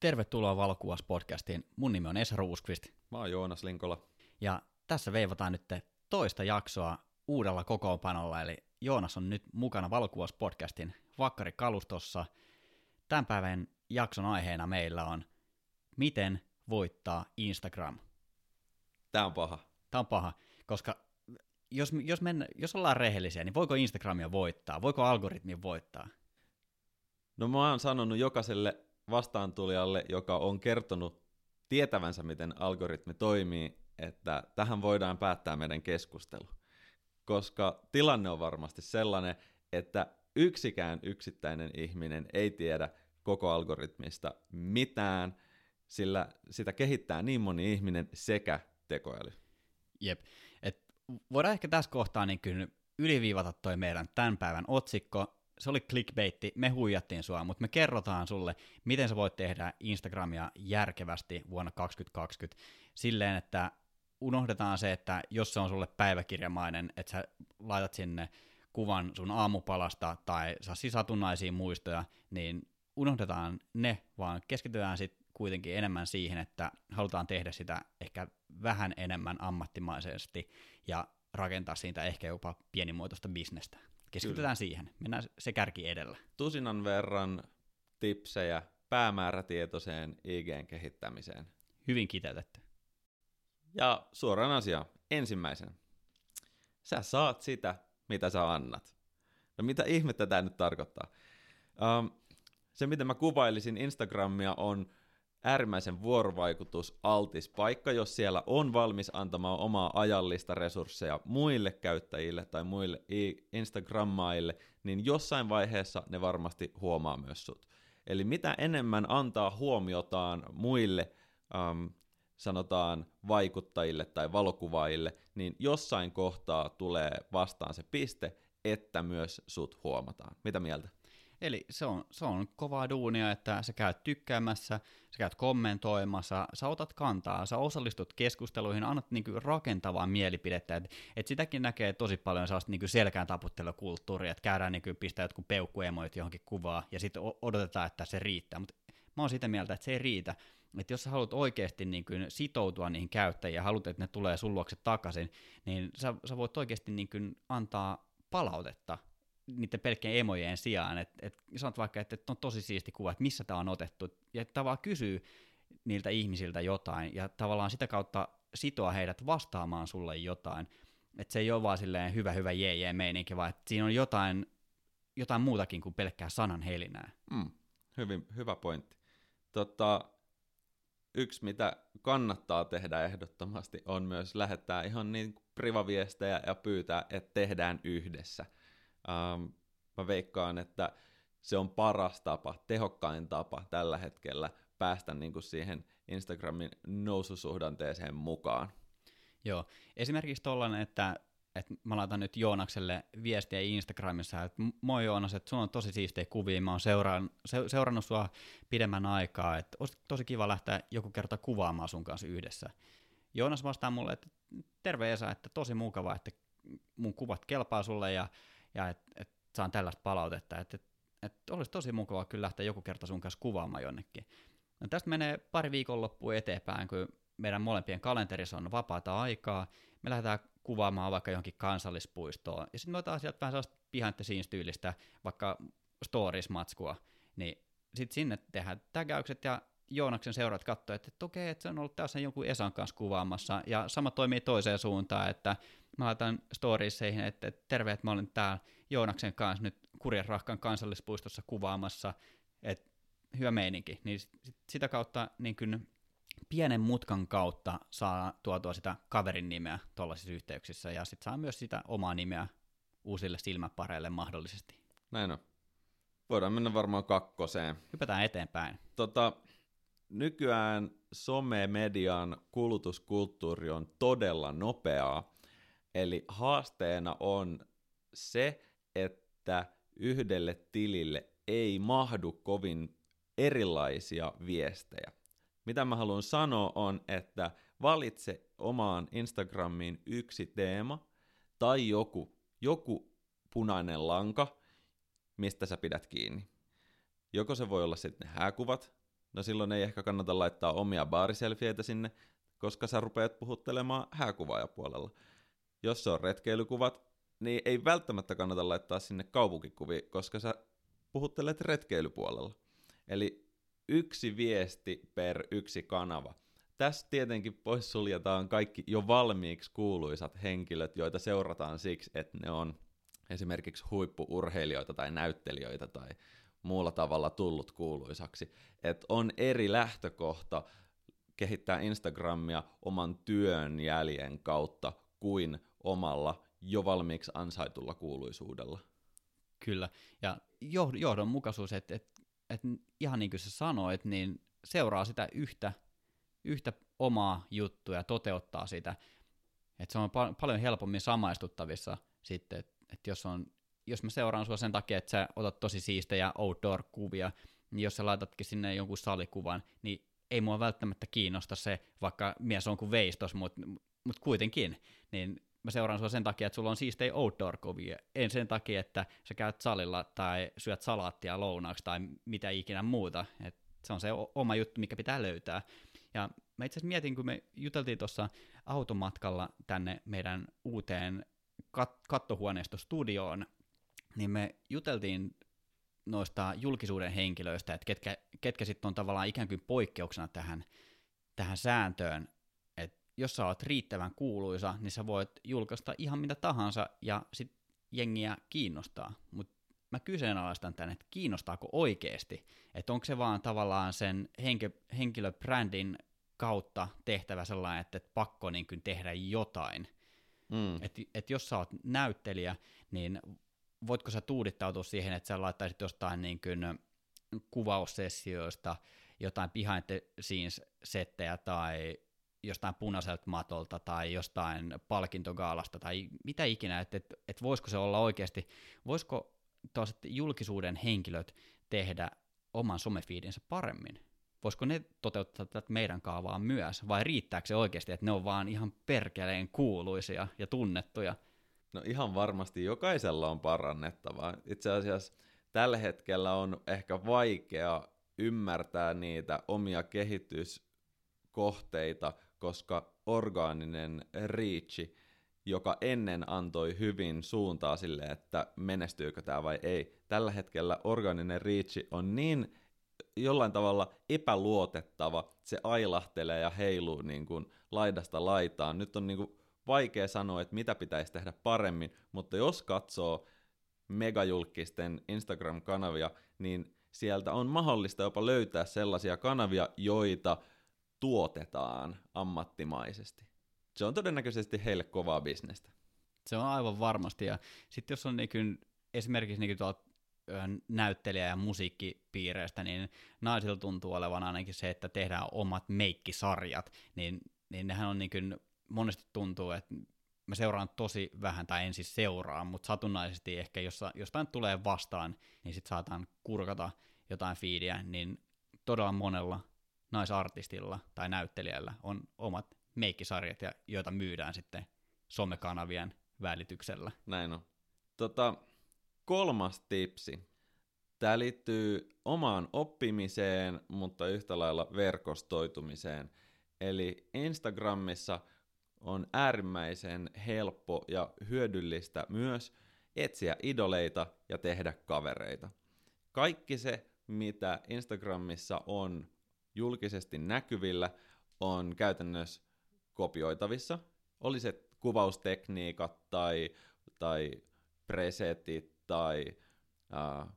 Tervetuloa Valokuvas podcastiin. Mun nimi on Esa Ruuskvist. Mä oon Joonas Linkola. Ja tässä veivataan nyt toista jaksoa uudella kokoonpanolla, eli Joonas on nyt mukana Valokuvas podcastin vakkarikalustossa. Tämän päivän jakson aiheena meillä on Miten voittaa Instagram? Tää on paha. Tää on paha, koska jos, jos, mennä, jos ollaan rehellisiä, niin voiko Instagramia voittaa? Voiko algoritmi voittaa? No mä oon sanonut jokaiselle vastaantulijalle, joka on kertonut tietävänsä, miten algoritmi toimii, että tähän voidaan päättää meidän keskustelu. Koska tilanne on varmasti sellainen, että yksikään yksittäinen ihminen ei tiedä koko algoritmista mitään, sillä sitä kehittää niin moni ihminen sekä tekoäly. Jep. Et voidaan ehkä tässä kohtaa niin kyllä yliviivata toi meidän tämän päivän otsikko, se oli clickbaitti, me huijattiin sua, mutta me kerrotaan sulle, miten sä voit tehdä Instagramia järkevästi vuonna 2020 silleen, että unohdetaan se, että jos se on sulle päiväkirjamainen, että sä laitat sinne kuvan sun aamupalasta tai saa satunnaisia muistoja, niin unohdetaan ne, vaan keskitytään sitten kuitenkin enemmän siihen, että halutaan tehdä sitä ehkä vähän enemmän ammattimaisesti ja rakentaa siitä ehkä jopa pienimuotoista bisnestä. Keskitytään Kyllä. siihen. Mennään se kärki edellä. Tusinan verran tipsejä päämäärätietoiseen IGn kehittämiseen. Hyvin kiteytetty. Ja suoraan asiaan. Ensimmäisen. Sä saat sitä, mitä sä annat. No mitä ihmettä tämä nyt tarkoittaa? Um, se, miten mä kuvailisin Instagramia, on äärimmäisen vuorovaikutus altis paikka, jos siellä on valmis antamaan omaa ajallista resursseja muille käyttäjille tai muille Instagrammaille, niin jossain vaiheessa ne varmasti huomaa myös sut. Eli mitä enemmän antaa huomiotaan muille, ähm, sanotaan vaikuttajille tai valokuvaajille, niin jossain kohtaa tulee vastaan se piste, että myös sut huomataan. Mitä mieltä? Eli se on, se on kovaa duunia, että sä käyt tykkäämässä, sä käyt kommentoimassa, sä otat kantaa, sä osallistut keskusteluihin, annat niinku rakentavaa mielipidettä, että et sitäkin näkee tosi paljon sellaista niinku selkään taputtelukulttuuria, että käydään niinku pistää jotkut peukkuemoit johonkin kuvaa ja sitten odotetaan, että se riittää, mutta mä oon sitä mieltä, että se ei riitä, että jos sä haluat oikeasti niin kuin sitoutua niihin käyttäjiin ja haluat, että ne tulee sun luokse takaisin, niin sä, sä voit oikeasti niin kuin antaa palautetta niiden pelkkien emojen sijaan, että et, sanot vaikka, että et on tosi siisti kuva, että missä tämä on otettu, ja tavallaan kysyy niiltä ihmisiltä jotain, ja tavallaan sitä kautta sitoa heidät vastaamaan sulle jotain, että se ei ole vaan silleen hyvä, hyvä jee, jee meininki, vaan että siinä on jotain, jotain muutakin kuin pelkkää sanan helinää. Mm, hyvin, hyvä pointti. Tota, yksi, mitä kannattaa tehdä ehdottomasti, on myös lähettää ihan niin privaviestejä ja pyytää, että tehdään yhdessä – Ähm, mä veikkaan, että se on paras tapa, tehokkain tapa tällä hetkellä päästä niin kuin siihen Instagramin noususuhdanteeseen mukaan. Joo, esimerkiksi tollainen, että, että mä laitan nyt Joonakselle viestiä Instagramissa, että moi Joonas, että sulla on tosi siistejä kuvia, mä oon seuraan, se, seurannut sua pidemmän aikaa, että olisi tosi kiva lähteä joku kerta kuvaamaan sun kanssa yhdessä. Joonas vastaa mulle, että terve Esa, että tosi mukava, että mun kuvat kelpaa sulle ja ja että et saan tällaista palautetta, että et, et olisi tosi mukava kyllä lähteä joku kerta sun kanssa kuvaamaan jonnekin. No tästä menee pari viikonloppua eteenpäin, kun meidän molempien kalenterissa on vapaata aikaa, me lähdetään kuvaamaan vaikka johonkin kansallispuistoon, ja sitten me otetaan sieltä vähän sellaista scenes tyylistä, vaikka stories-matskua, niin sitten sinne tehdään tägäykset ja Joonaksen seuraat katsoo, että, että okei, että se on ollut tässä jonkun Esan kanssa kuvaamassa, ja sama toimii toiseen suuntaan, että mä laitan storieseihin, että, että terve, että mä olen täällä Joonaksen kanssa nyt Kurjenrahkan kansallispuistossa kuvaamassa, että hyvä meininki, niin sit, sitä kautta niin kuin pienen mutkan kautta saa tuotua sitä kaverin nimeä tuollaisissa yhteyksissä, ja sitten saa myös sitä omaa nimeä uusille silmäpareille mahdollisesti. Näin on. Voidaan mennä varmaan kakkoseen. Hypätään eteenpäin. Tota, nykyään some-median kulutuskulttuuri on todella nopeaa, eli haasteena on se, että yhdelle tilille ei mahdu kovin erilaisia viestejä. Mitä mä haluan sanoa on, että valitse omaan Instagramiin yksi teema tai joku, joku punainen lanka, mistä sä pidät kiinni. Joko se voi olla sitten hääkuvat, no silloin ei ehkä kannata laittaa omia baariselfieitä sinne, koska sä rupeat puhuttelemaan hääkuvaajapuolella. Jos se on retkeilykuvat, niin ei välttämättä kannata laittaa sinne kaupunkikuvia, koska sä puhuttelet retkeilypuolella. Eli yksi viesti per yksi kanava. Tässä tietenkin poissuljetaan kaikki jo valmiiksi kuuluisat henkilöt, joita seurataan siksi, että ne on esimerkiksi huippuurheilijoita tai näyttelijöitä tai muulla tavalla tullut kuuluisaksi. Että on eri lähtökohta kehittää Instagramia oman työn jäljen kautta kuin omalla jo valmiiksi ansaitulla kuuluisuudella. Kyllä, ja johdonmukaisuus, että et, et ihan niin kuin sä sanoit, niin seuraa sitä yhtä, yhtä omaa juttua ja toteuttaa sitä. Että se on pal- paljon helpommin samaistuttavissa sitten, että et jos, on, jos mä seuraan sua sen takia, että sä otat tosi siistejä outdoor-kuvia, niin jos sä laitatkin sinne jonkun salikuvan, niin ei mua välttämättä kiinnosta se, vaikka mies on kuin veistos, mutta mut kuitenkin, niin mä seuraan sua sen takia, että sulla on siistejä outdoor-kuvia, en sen takia, että sä käyt salilla tai syöt salaattia lounaaksi tai mitä ikinä muuta, Et se on se oma juttu, mikä pitää löytää. Ja mä itse asiassa mietin, kun me juteltiin tuossa automatkalla tänne meidän uuteen kat- kattohuoneistostudioon, niin me juteltiin noista julkisuuden henkilöistä, että ketkä, ketkä sitten on tavallaan ikään kuin poikkeuksena tähän, tähän sääntöön, että jos sä oot riittävän kuuluisa, niin sä voit julkaista ihan mitä tahansa ja sit jengiä kiinnostaa, mutta mä kyseenalaistan tämän, että kiinnostaako oikeasti, että onko se vaan tavallaan sen henki, henkilöbrändin kautta tehtävä sellainen, että, että pakko niin kuin tehdä jotain. Mm. Että et jos sä oot näyttelijä, niin voitko sä tuudittautua siihen, että sä laittaisit jostain niin kuin kuvaussessioista jotain behind the scenes settejä tai jostain punaiselta matolta tai jostain palkintogaalasta tai mitä ikinä, että et, et voisiko se olla oikeasti, voisiko tuollaiset julkisuuden henkilöt tehdä oman somefiidinsä paremmin? Voisiko ne toteuttaa tätä meidän kaavaa myös, vai riittääkö se oikeasti, että ne on vaan ihan perkeleen kuuluisia ja tunnettuja? No ihan varmasti jokaisella on parannettavaa. Itse asiassa tällä hetkellä on ehkä vaikea ymmärtää niitä omia kehityskohteita, koska orgaaninen riichi, joka ennen antoi hyvin suuntaa sille, että menestyykö tämä vai ei. Tällä hetkellä orgaaninen riichi on niin jollain tavalla epäluotettava, se ailahtelee ja heiluu niin kuin laidasta laitaan. Nyt on niin kuin vaikea sanoa, että mitä pitäisi tehdä paremmin, mutta jos katsoo megajulkisten Instagram-kanavia, niin sieltä on mahdollista jopa löytää sellaisia kanavia, joita tuotetaan ammattimaisesti. Se on todennäköisesti heille kovaa bisnestä. Se on aivan varmasti, ja sitten jos on niin esimerkiksi niin tuolta näyttelijä- ja musiikkipiireistä, niin naisilla tuntuu olevan ainakin se, että tehdään omat meikkisarjat, niin, niin nehän on niin monesti tuntuu, että mä seuraan tosi vähän, tai en siis seuraa, mutta satunnaisesti ehkä jos jostain tulee vastaan, niin sitten saatan kurkata jotain fiidiä, niin todella monella naisartistilla tai näyttelijällä on omat meikkisarjat, joita myydään sitten somekanavien välityksellä. Näin on. Tota, kolmas tipsi. Tämä liittyy omaan oppimiseen, mutta yhtä lailla verkostoitumiseen. Eli Instagramissa on äärimmäisen helppo ja hyödyllistä myös etsiä idoleita ja tehdä kavereita. Kaikki se, mitä Instagramissa on julkisesti näkyvillä, on käytännössä kopioitavissa. Oli se kuvaustekniikat tai, tai presetit tai uh,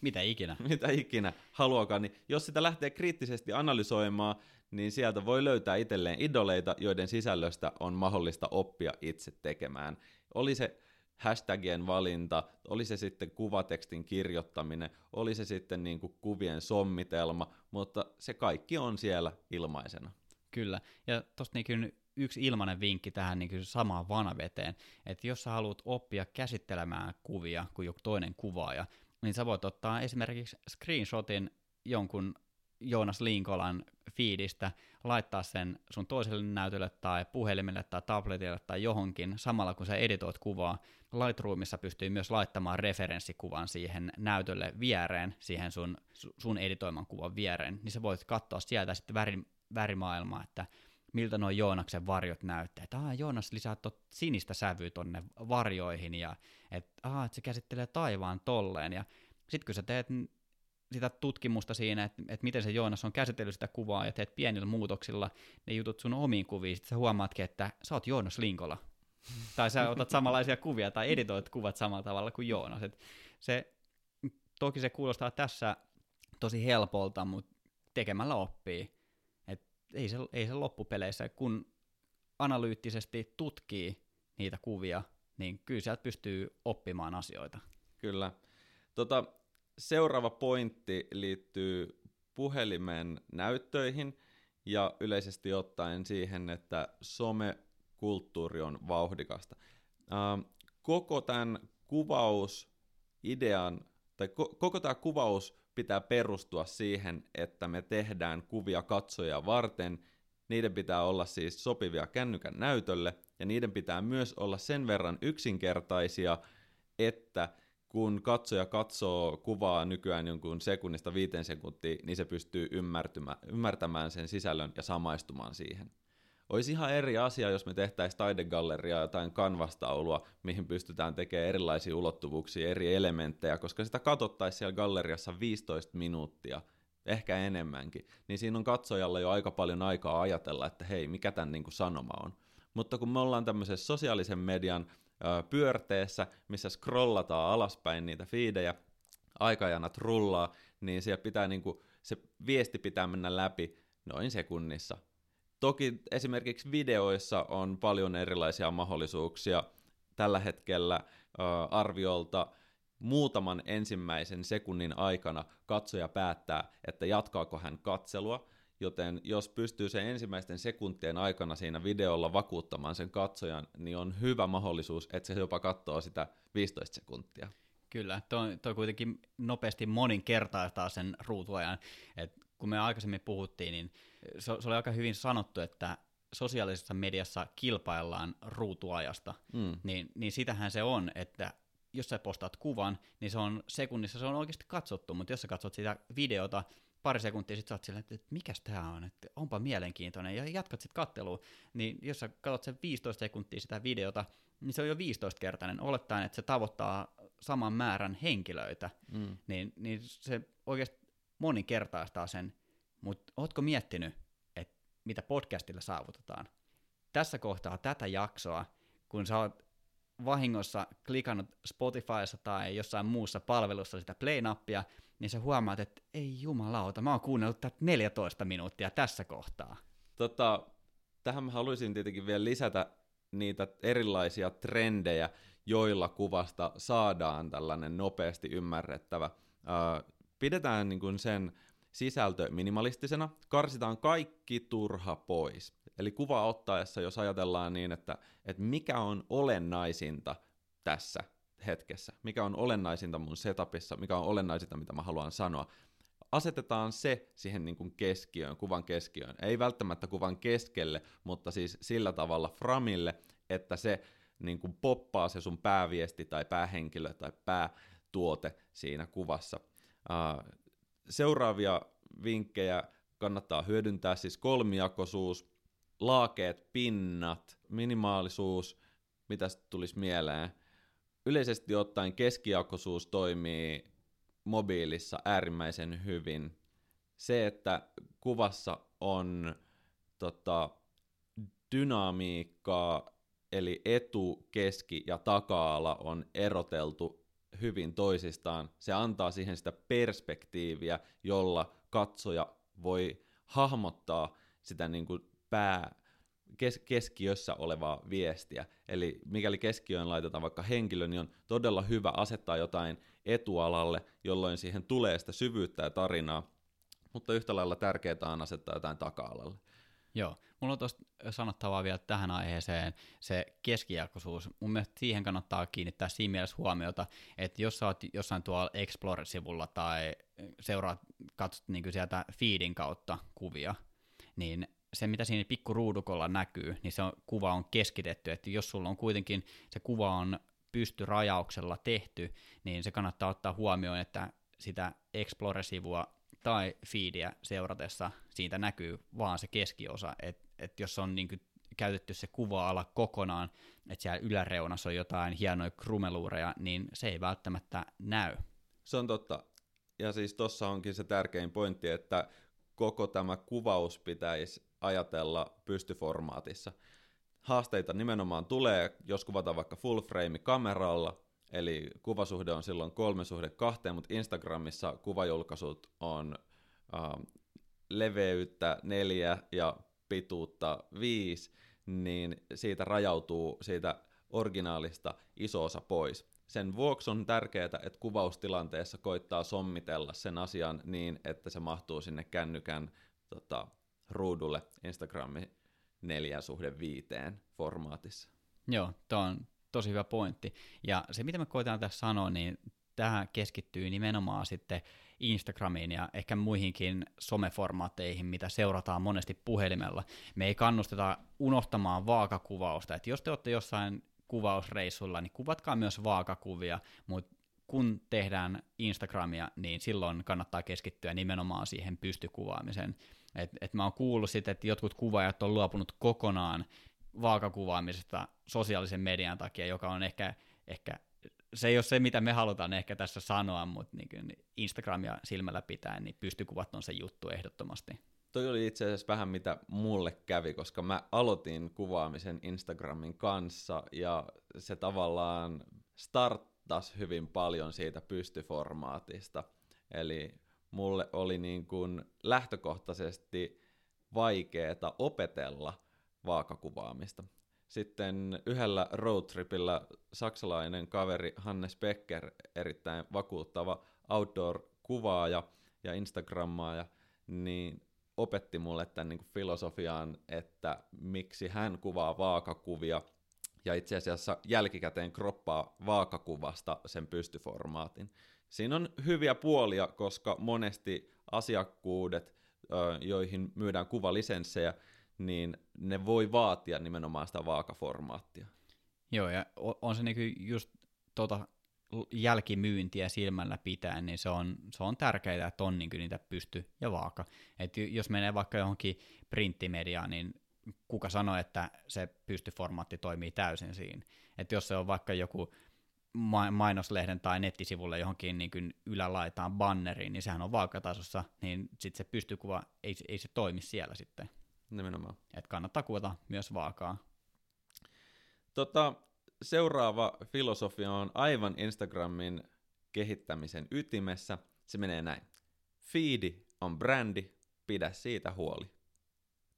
mitä ikinä. mitä ikinä haluakaan, niin jos sitä lähtee kriittisesti analysoimaan, niin sieltä voi löytää itselleen idoleita, joiden sisällöstä on mahdollista oppia itse tekemään. Oli se hashtagien valinta, oli se sitten kuvatekstin kirjoittaminen, oli se sitten niin kuin kuvien sommitelma, mutta se kaikki on siellä ilmaisena. Kyllä, ja tuosta niin yksi ilmainen vinkki tähän niin samaan vanaveteen, että jos sä haluat oppia käsittelemään kuvia kuin joku toinen kuvaaja, niin sä voit ottaa esimerkiksi screenshotin jonkun Joonas Linkolan fiidistä, laittaa sen sun toiselle näytölle tai puhelimelle tai tabletille tai johonkin, samalla kun sä editoit kuvaa. Lightroomissa pystyy myös laittamaan referenssikuvan siihen näytölle viereen, siihen sun, sun editoiman kuvan viereen, niin sä voit katsoa sieltä sitten väri, värimaailmaa, että miltä nuo Joonaksen varjot näyttää. Että ah, Joonas lisää tot sinistä sävyä tonne varjoihin ja että ah, et se käsittelee taivaan tolleen. Ja sitten kun sä teet sitä tutkimusta siinä, että, että miten se Joonas on käsitellyt sitä kuvaa ja teet pienillä muutoksilla ne jutut sun omiin kuviin, sitten sä huomaatkin, että sä oot Joonas Linkola. tai sä otat samanlaisia kuvia tai editoit kuvat samalla tavalla kuin Joonas. Et se, toki se kuulostaa tässä tosi helpolta, mutta tekemällä oppii. Et ei, se, ei se loppupeleissä, kun analyyttisesti tutkii niitä kuvia, niin kyllä sieltä pystyy oppimaan asioita. Kyllä. Tota, seuraava pointti liittyy puhelimen näyttöihin ja yleisesti ottaen siihen, että somekulttuuri on vauhdikasta. Ähm, koko tämän kuvausidean, tai koko tämä kuvaus pitää perustua siihen, että me tehdään kuvia katsoja varten. Niiden pitää olla siis sopivia kännykän näytölle, ja niiden pitää myös olla sen verran yksinkertaisia, että kun katsoja katsoo kuvaa nykyään jonkun sekunnista viiteen sekuntia, niin se pystyy ymmärtämään sen sisällön ja samaistumaan siihen. Olisi ihan eri asia, jos me tehtäisiin taidegalleriaa jotain kanvastaulua, mihin pystytään tekemään erilaisia ulottuvuuksia, eri elementtejä, koska sitä katsottaisiin siellä galleriassa 15 minuuttia, ehkä enemmänkin, niin siinä on katsojalla jo aika paljon aikaa ajatella, että hei, mikä tämän niin kuin sanoma on. Mutta kun me ollaan tämmöisessä sosiaalisen median pyörteessä, missä scrollataan alaspäin niitä fiidejä, aikajanat rullaa, niin siellä pitää niinku, se viesti pitää mennä läpi noin sekunnissa. Toki esimerkiksi videoissa on paljon erilaisia mahdollisuuksia. Tällä hetkellä ö, arviolta muutaman ensimmäisen sekunnin aikana katsoja päättää, että jatkaako hän katselua, Joten jos pystyy sen ensimmäisten sekuntien aikana siinä videolla vakuuttamaan sen katsojan, niin on hyvä mahdollisuus, että se jopa katsoo sitä 15 sekuntia. Kyllä, toi, toi kuitenkin nopeasti moninkertaistaa sen ruutuajan. Et kun me aikaisemmin puhuttiin, niin se, se oli aika hyvin sanottu, että sosiaalisessa mediassa kilpaillaan ruutuajasta, mm. niin, niin sitähän se on, että jos sä postaat kuvan, niin se on sekunnissa se on oikeasti katsottu, mutta jos sä katsot sitä videota, pari sekuntia sitten sä oot silleen, että mikäs tää on, että onpa mielenkiintoinen, ja jatkat sitten kattelua, niin jos sä katsot sen 15 sekuntia sitä videota, niin se on jo 15-kertainen, olettaen, että se tavoittaa saman määrän henkilöitä, mm. niin, niin se oikeasti moninkertaistaa sen, mutta ootko miettinyt, että mitä podcastilla saavutetaan? Tässä kohtaa tätä jaksoa, kun sä oot vahingossa klikannut Spotifyssa tai jossain muussa palvelussa sitä play-nappia, niin sä huomaat, että ei jumalauta, mä oon kuunnellut tätä 14 minuuttia tässä kohtaa. Tota, tähän mä haluaisin tietenkin vielä lisätä niitä erilaisia trendejä, joilla kuvasta saadaan tällainen nopeasti ymmärrettävä. pidetään niin kuin sen sisältö minimalistisena, karsitaan kaikki turha pois. Eli kuva ottaessa, jos ajatellaan niin, että, että mikä on olennaisinta tässä hetkessä, mikä on olennaisinta mun setupissa, mikä on olennaisinta, mitä mä haluan sanoa. Asetetaan se siihen niin kuin keskiöön, kuvan keskiöön. Ei välttämättä kuvan keskelle, mutta siis sillä tavalla framille, että se niin kuin poppaa se sun pääviesti tai päähenkilö tai päätuote siinä kuvassa. Seuraavia vinkkejä kannattaa hyödyntää, siis kolmijakoisuus, laakeet pinnat, minimaalisuus, mitä tulisi mieleen, yleisesti ottaen keskijakoisuus toimii mobiilissa äärimmäisen hyvin. Se, että kuvassa on tota, dynamiikkaa, eli etu, keski ja taka-ala on eroteltu hyvin toisistaan. Se antaa siihen sitä perspektiiviä, jolla katsoja voi hahmottaa sitä niin kuin pää, kes- keskiössä olevaa viestiä. Eli mikäli keskiöön laitetaan vaikka henkilö, niin on todella hyvä asettaa jotain etualalle, jolloin siihen tulee sitä syvyyttä ja tarinaa, mutta yhtä lailla tärkeää on asettaa jotain taka-alalle. Joo, mulla on tuosta sanottavaa vielä tähän aiheeseen se keskijakoisuus. Mun mielestä siihen kannattaa kiinnittää siinä mielessä huomiota, että jos sä oot jossain tuolla Explorer-sivulla tai seuraat, katsot niin sieltä feedin kautta kuvia, niin se, mitä siinä pikkuruudukolla näkyy, niin se on, kuva on keskitetty, että jos sulla on kuitenkin se kuva on pystyrajauksella tehty, niin se kannattaa ottaa huomioon, että sitä Explorer-sivua tai feedia seuratessa siitä näkyy vaan se keskiosa, että et jos on niin käytetty se kuva-ala kokonaan, että siellä yläreunassa on jotain hienoja krumeluureja, niin se ei välttämättä näy. Se on totta. Ja siis tuossa onkin se tärkein pointti, että koko tämä kuvaus pitäisi ajatella pystyformaatissa. Haasteita nimenomaan tulee, jos kuvataan vaikka full frame kameralla, eli kuvasuhde on silloin kolme suhde kahteen, mutta Instagramissa kuvajulkaisut on äh, leveyttä neljä ja pituutta viisi, niin siitä rajautuu siitä originaalista iso osa pois. Sen vuoksi on tärkeää, että kuvaustilanteessa koittaa sommitella sen asian niin, että se mahtuu sinne kännykän tota, ruudulle Instagramin neljä suhde viiteen formaatissa. Joo, tuo on tosi hyvä pointti. Ja se, mitä me koitetaan tässä sanoa, niin tähän keskittyy nimenomaan sitten Instagramiin ja ehkä muihinkin someformaatteihin, mitä seurataan monesti puhelimella. Me ei kannusteta unohtamaan vaakakuvausta, että jos te olette jossain kuvausreissulla, niin kuvatkaa myös vaakakuvia, mutta kun tehdään Instagramia, niin silloin kannattaa keskittyä nimenomaan siihen pystykuvaamiseen. Et, et mä oon kuullut sitten, että jotkut kuvaajat on luopunut kokonaan vaakakuvaamisesta sosiaalisen median takia, joka on ehkä, ehkä se ei ole se, mitä me halutaan ehkä tässä sanoa, mutta niin Instagramia silmällä pitää, niin pystykuvat on se juttu ehdottomasti. Toi oli itse asiassa vähän mitä mulle kävi, koska mä aloitin kuvaamisen Instagramin kanssa ja se tavallaan starttasi hyvin paljon siitä pystyformaatista. Eli mulle oli niin kuin lähtökohtaisesti vaikeeta opetella vaakakuvaamista. Sitten yhdellä roadtripillä saksalainen kaveri Hannes Becker, erittäin vakuuttava outdoor-kuvaaja ja Instagrammaaja, niin opetti mulle tämän niin filosofian, että miksi hän kuvaa vaakakuvia ja itse asiassa jälkikäteen kroppaa vaakakuvasta sen pystyformaatin. Siinä on hyviä puolia, koska monesti asiakkuudet, joihin myydään kuvalisenssejä, niin ne voi vaatia nimenomaan sitä vaakaformaattia. Joo, ja on se niinku just tota jälkimyyntiä silmällä pitäen, niin se on, se on tärkeää, että on niin niitä pysty ja vaaka. Et jos menee vaikka johonkin printtimediaan, niin kuka sanoo, että se pystyformaatti toimii täysin siinä. Että jos se on vaikka joku mainoslehden tai nettisivulle johonkin niin kuin ylälaitaan banneriin, niin sehän on vaakatasossa, niin sitten se pystykuva, ei, ei se toimi siellä sitten. Nimenomaan. Et kannattaa kuvata myös vaakaa. Tota, seuraava filosofia on aivan Instagramin kehittämisen ytimessä. Se menee näin. Feedi on brändi, pidä siitä huoli.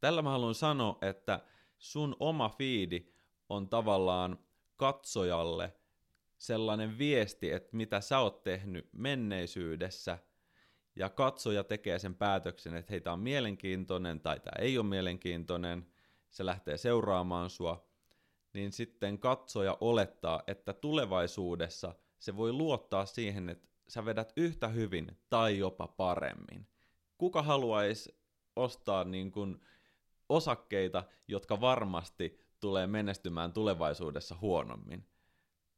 Tällä mä haluan sanoa, että sun oma fiidi on tavallaan katsojalle sellainen viesti, että mitä sä oot tehnyt menneisyydessä, ja katsoja tekee sen päätöksen, että hei, tämä on mielenkiintoinen tai tämä ei ole mielenkiintoinen, se lähtee seuraamaan sua, niin sitten katsoja olettaa, että tulevaisuudessa se voi luottaa siihen, että sä vedät yhtä hyvin tai jopa paremmin. Kuka haluaisi ostaa niin kuin osakkeita, jotka varmasti tulee menestymään tulevaisuudessa huonommin?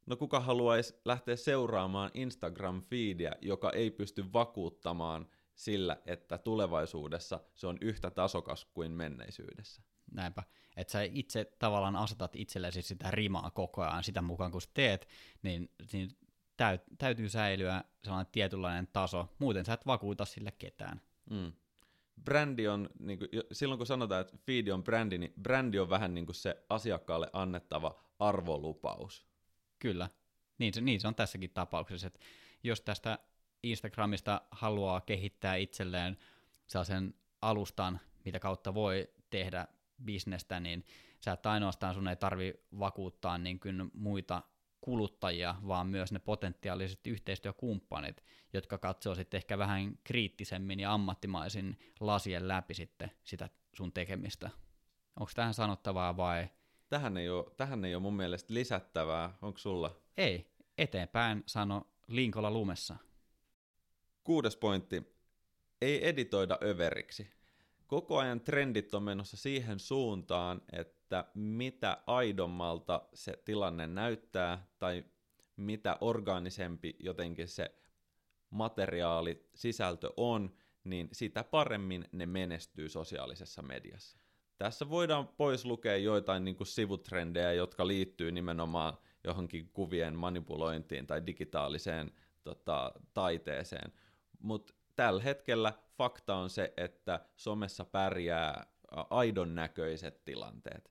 No kuka haluaisi lähteä seuraamaan Instagram-feedia, joka ei pysty vakuuttamaan sillä, että tulevaisuudessa se on yhtä tasokas kuin menneisyydessä? Näinpä, että sä itse tavallaan asetat itsellesi sitä rimaa koko ajan sitä mukaan, kun sä teet, niin, niin täyt, täytyy säilyä sellainen tietynlainen taso, muuten sä et vakuuta sille ketään. Mm. Brändi on, niin kuin, silloin kun sanotaan, että feed on brändi, niin brändi on vähän niin kuin se asiakkaalle annettava arvolupaus. Kyllä, niin se, niin se on tässäkin tapauksessa, että jos tästä Instagramista haluaa kehittää itselleen sellaisen alustan, mitä kautta voi tehdä bisnestä, niin sä et ainoastaan sun ei tarvi vakuuttaa niin kuin muita kuluttajia, vaan myös ne potentiaaliset yhteistyökumppanit, jotka katsoo sitten ehkä vähän kriittisemmin ja ammattimaisin lasien läpi sitten sitä sun tekemistä. Onko tähän sanottavaa vai? Tähän ei ole, tähän ei ole mun mielestä lisättävää. Onko sulla? Ei. Eteenpäin sano Linkola lumessa. Kuudes pointti. Ei editoida överiksi. Koko ajan trendit on menossa siihen suuntaan, että mitä aidommalta se tilanne näyttää tai mitä organisempi jotenkin se materiaali, sisältö on, niin sitä paremmin ne menestyy sosiaalisessa mediassa. Tässä voidaan pois lukea joitain niin kuin sivutrendejä, jotka liittyy nimenomaan johonkin kuvien manipulointiin tai digitaaliseen tota, taiteeseen. Mutta tällä hetkellä fakta on se, että somessa pärjää aidon näköiset tilanteet.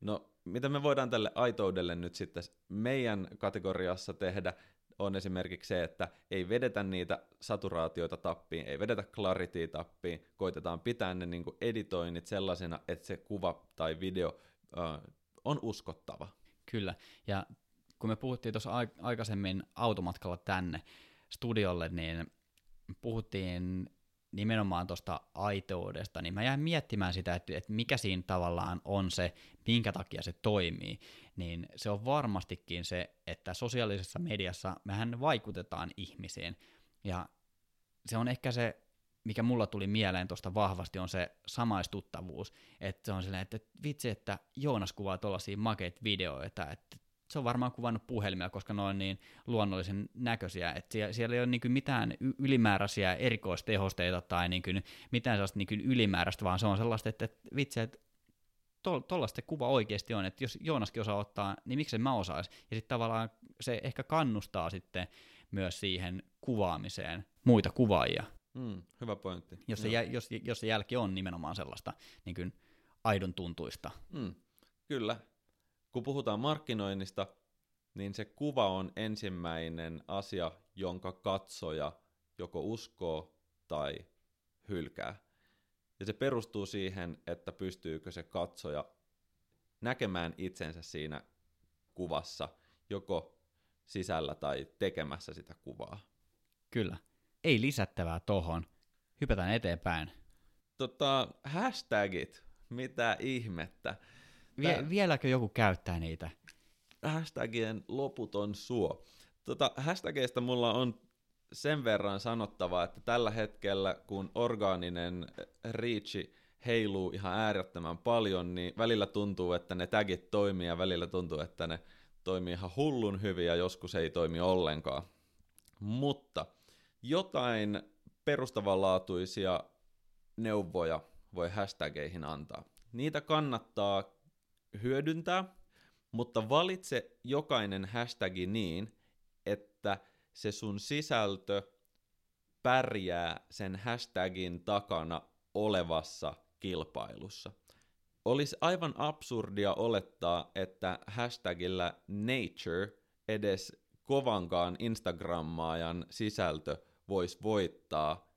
No, mitä me voidaan tälle aitoudelle nyt sitten meidän kategoriassa tehdä, on esimerkiksi se, että ei vedetä niitä saturaatioita tappiin, ei vedetä claritya tappiin, koitetaan pitää ne niin editoinnit sellaisena, että se kuva tai video uh, on uskottava. Kyllä, ja kun me puhuttiin tuossa aikaisemmin automatkalla tänne studiolle, niin puhuttiin nimenomaan tuosta aitoudesta, niin mä jäin miettimään sitä, että, että mikä siinä tavallaan on se, minkä takia se toimii, niin se on varmastikin se, että sosiaalisessa mediassa mehän vaikutetaan ihmisiin, ja se on ehkä se, mikä mulla tuli mieleen tuosta vahvasti, on se samaistuttavuus, että se on silleen, että vitsi, että Joonas kuvaa tuollaisia makeita videoita, että se on varmaan kuvannut puhelimia, koska ne on niin luonnollisen näköisiä, että siellä, siellä ei ole niin mitään ylimääräisiä erikoistehosteita tai niin kuin mitään sellaista niin ylimääräistä, vaan se on sellaista, että, että vitsi, että tuollaista kuva oikeasti on, että jos Joonaskin osaa ottaa, niin miksi mä osais? Ja sitten tavallaan se ehkä kannustaa sitten myös siihen kuvaamiseen muita kuvaajia. Mm, hyvä pointti. Jos se, jä, jos, jos se jälki on nimenomaan sellaista niin kuin aidon tuntuista. Mm, kyllä, kun puhutaan markkinoinnista, niin se kuva on ensimmäinen asia, jonka katsoja joko uskoo tai hylkää. Ja se perustuu siihen, että pystyykö se katsoja näkemään itsensä siinä kuvassa, joko sisällä tai tekemässä sitä kuvaa. Kyllä. Ei lisättävää tohon. Hypätään eteenpäin. Tota, hashtagit. Mitä ihmettä. Vie, vieläkö joku käyttää niitä? Hashtagien loputon suo. Tota, hashtageista mulla on sen verran sanottava, että tällä hetkellä, kun orgaaninen reachi heiluu ihan äärettömän paljon, niin välillä tuntuu, että ne tagit toimii ja välillä tuntuu, että ne toimii ihan hullun hyvin ja joskus ei toimi ollenkaan. Mutta jotain perustavanlaatuisia neuvoja voi hashtageihin antaa. Niitä kannattaa hyödyntää, mutta valitse jokainen hashtagi niin, että se sun sisältö pärjää sen hashtagin takana olevassa kilpailussa. Olisi aivan absurdia olettaa, että hashtagillä nature edes kovankaan Instagrammaajan sisältö voisi voittaa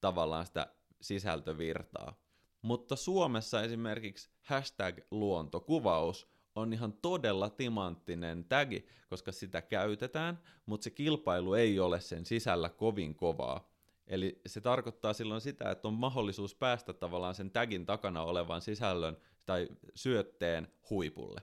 tavallaan sitä sisältövirtaa. Mutta Suomessa esimerkiksi hashtag luontokuvaus on ihan todella timanttinen tagi, koska sitä käytetään, mutta se kilpailu ei ole sen sisällä kovin kovaa. Eli se tarkoittaa silloin sitä, että on mahdollisuus päästä tavallaan sen tagin takana olevan sisällön tai syötteen huipulle.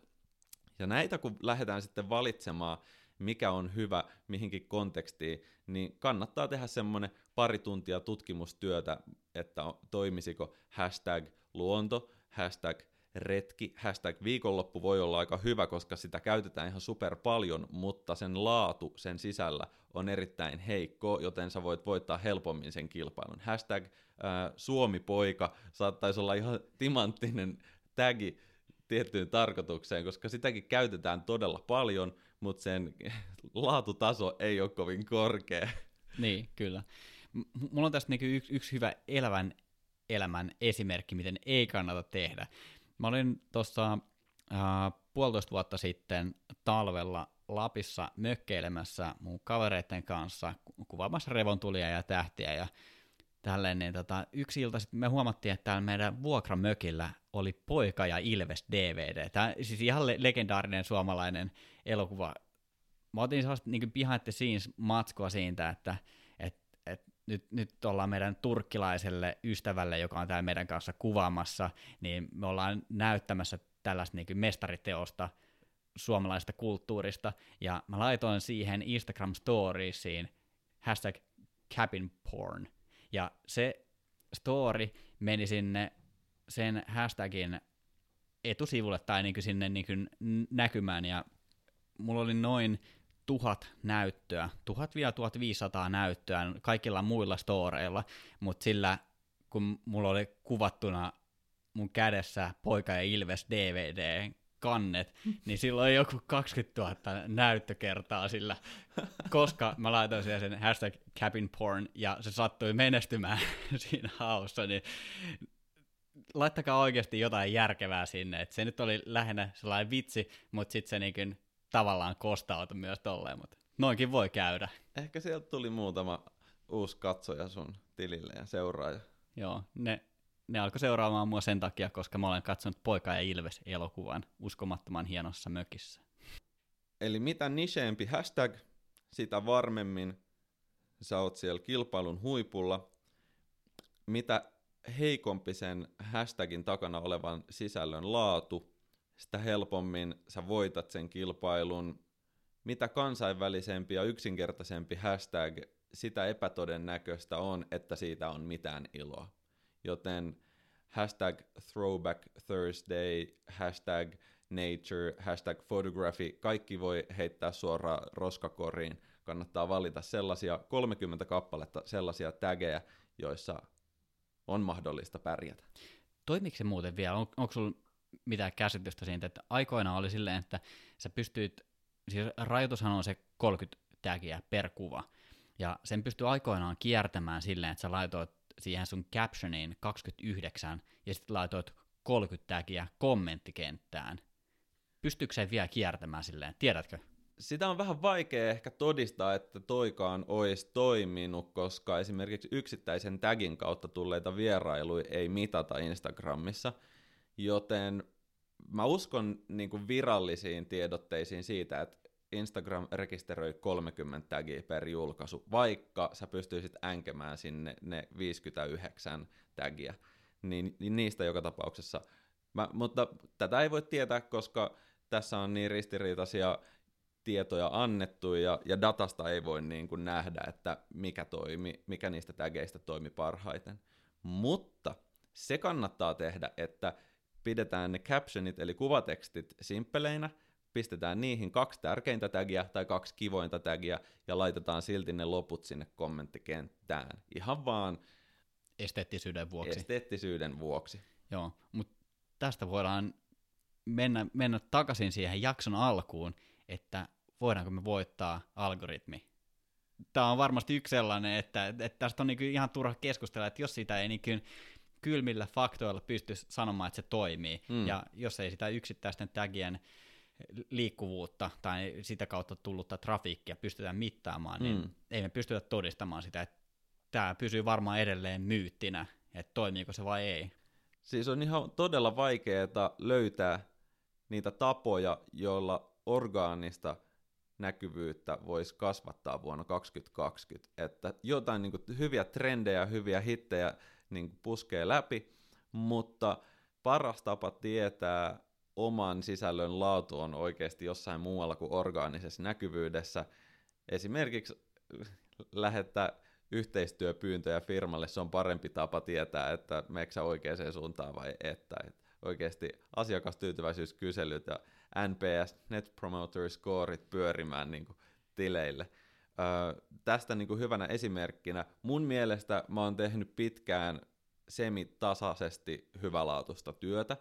Ja näitä kun lähdetään sitten valitsemaan, mikä on hyvä mihinkin kontekstiin, niin kannattaa tehdä semmoinen pari tuntia tutkimustyötä, että toimisiko hashtag luonto, hashtag retki, hashtag viikonloppu voi olla aika hyvä, koska sitä käytetään ihan super paljon, mutta sen laatu sen sisällä on erittäin heikko, joten sä voit voittaa helpommin sen kilpailun. Hashtag Suomi-poika saattaisi olla ihan timanttinen tagi tiettyyn tarkoitukseen, koska sitäkin käytetään todella paljon, mutta sen laatutaso ei ole kovin korkea. Niin, kyllä. Mulla on tästä niinku yksi, yksi hyvä elävän elämän esimerkki, miten ei kannata tehdä. Mä olin tuossa äh, puolitoista vuotta sitten talvella Lapissa mökkeilemässä mun kavereiden kanssa kuvaamassa revontulia ja tähtiä ja tälleen, niin tota, yksi ilta sitten me huomattiin, että täällä meidän vuokramökillä oli Poika ja Ilves DVD. Tämä siis ihan le- legendaarinen suomalainen elokuva mä otin sellaista niin behind the scenes matskua siitä, että et, et nyt, nyt ollaan meidän turkkilaiselle ystävälle, joka on täällä meidän kanssa kuvaamassa, niin me ollaan näyttämässä tällaista niin mestariteosta suomalaisesta kulttuurista, ja mä laitoin siihen Instagram Storiesiin hashtag cabin porn, ja se story meni sinne sen hashtagin etusivulle tai niin sinne niin näkymään, ja mulla oli noin tuhat näyttöä, 1000-1500 näyttöä kaikilla muilla storeilla, mutta sillä kun mulla oli kuvattuna mun kädessä Poika ja Ilves DVD kannet, niin silloin joku 20 000 näyttökertaa sillä, koska mä laitoin siihen sen hashtag cabin porn ja se sattui menestymään siinä haussa, niin laittakaa oikeasti jotain järkevää sinne, että se nyt oli lähinnä sellainen vitsi, mutta sitten se niin tavallaan kostautui myös tolleen, mutta noinkin voi käydä. Ehkä sieltä tuli muutama uusi katsoja sun tilille ja seuraaja. Joo, ne, ne alkoi seuraamaan mua sen takia, koska mä olen katsonut Poika ja Ilves elokuvan uskomattoman hienossa mökissä. Eli mitä nicheempi hashtag, sitä varmemmin sä oot siellä kilpailun huipulla. Mitä heikompi sen hashtagin takana olevan sisällön laatu, sitä helpommin sä voitat sen kilpailun. Mitä kansainvälisempi ja yksinkertaisempi hashtag, sitä epätodennäköistä on, että siitä on mitään iloa. Joten hashtag throwback Thursday, hashtag nature, hashtag photography, kaikki voi heittää suoraan roskakoriin. Kannattaa valita sellaisia 30 kappaletta sellaisia tägejä, joissa on mahdollista pärjätä. Toimiko se muuten vielä? On, onko sulla mitään käsitystä siitä, että aikoina oli silleen, että sä pystyit, siis rajoitushan on se 30 tägiä per kuva, ja sen pystyy aikoinaan kiertämään silleen, että sä laitoit siihen sun captioniin 29 ja sitten laitoit 30 tägiä kommenttikenttään. Pystyykö se vielä kiertämään silleen, tiedätkö? Sitä on vähän vaikea ehkä todistaa, että toikaan olisi toiminut, koska esimerkiksi yksittäisen tagin kautta tulleita vierailuja ei mitata Instagramissa, joten mä uskon niin kuin virallisiin tiedotteisiin siitä, että Instagram rekisteröi 30 tagia per julkaisu, vaikka sä pystyisit änkemään sinne ne 59 tagia, niin, niin niistä joka tapauksessa. Mä, mutta tätä ei voi tietää, koska tässä on niin ristiriitaisia tietoja annettu ja, ja datasta ei voi niin kuin nähdä, että mikä, toimi, mikä niistä tägeistä toimi parhaiten. Mutta se kannattaa tehdä, että pidetään ne captionit eli kuvatekstit simppeleinä – pistetään niihin kaksi tärkeintä tagia tai kaksi kivointa tagia ja laitetaan silti ne loput sinne kommenttikenttään. Ihan vaan esteettisyyden vuoksi. Esteettisyyden vuoksi. Joo, mutta tästä voidaan mennä, mennä takaisin siihen jakson alkuun, että voidaanko me voittaa algoritmi. Tämä on varmasti yksi sellainen, että, että tästä on niin ihan turha keskustella, että jos sitä ei niin kylmillä faktoilla pysty sanomaan, että se toimii, mm. ja jos ei sitä yksittäisten tagien liikkuvuutta tai sitä kautta tullutta trafiikkia pystytään mittaamaan, niin mm. ei me pystytä todistamaan sitä, että tämä pysyy varmaan edelleen myyttinä, että toimiiko se vai ei. Siis on ihan todella vaikeaa löytää niitä tapoja, joilla orgaanista näkyvyyttä voisi kasvattaa vuonna 2020. Että jotain niin kuin, hyviä trendejä, hyviä hittejä niin puskee läpi, mutta paras tapa tietää, oman sisällön laatu on oikeasti jossain muualla kuin orgaanisessa näkyvyydessä. Esimerkiksi lähettää yhteistyöpyyntöjä firmalle, se on parempi tapa tietää, että meneekö oikeaan suuntaan vai että. oikeasti asiakastyytyväisyyskyselyt ja NPS, Net Promoter Scoreit pyörimään niin kuin tileille. Öö, tästä niin kuin hyvänä esimerkkinä, mun mielestä mä oon tehnyt pitkään semitasaisesti hyvälaatuista työtä,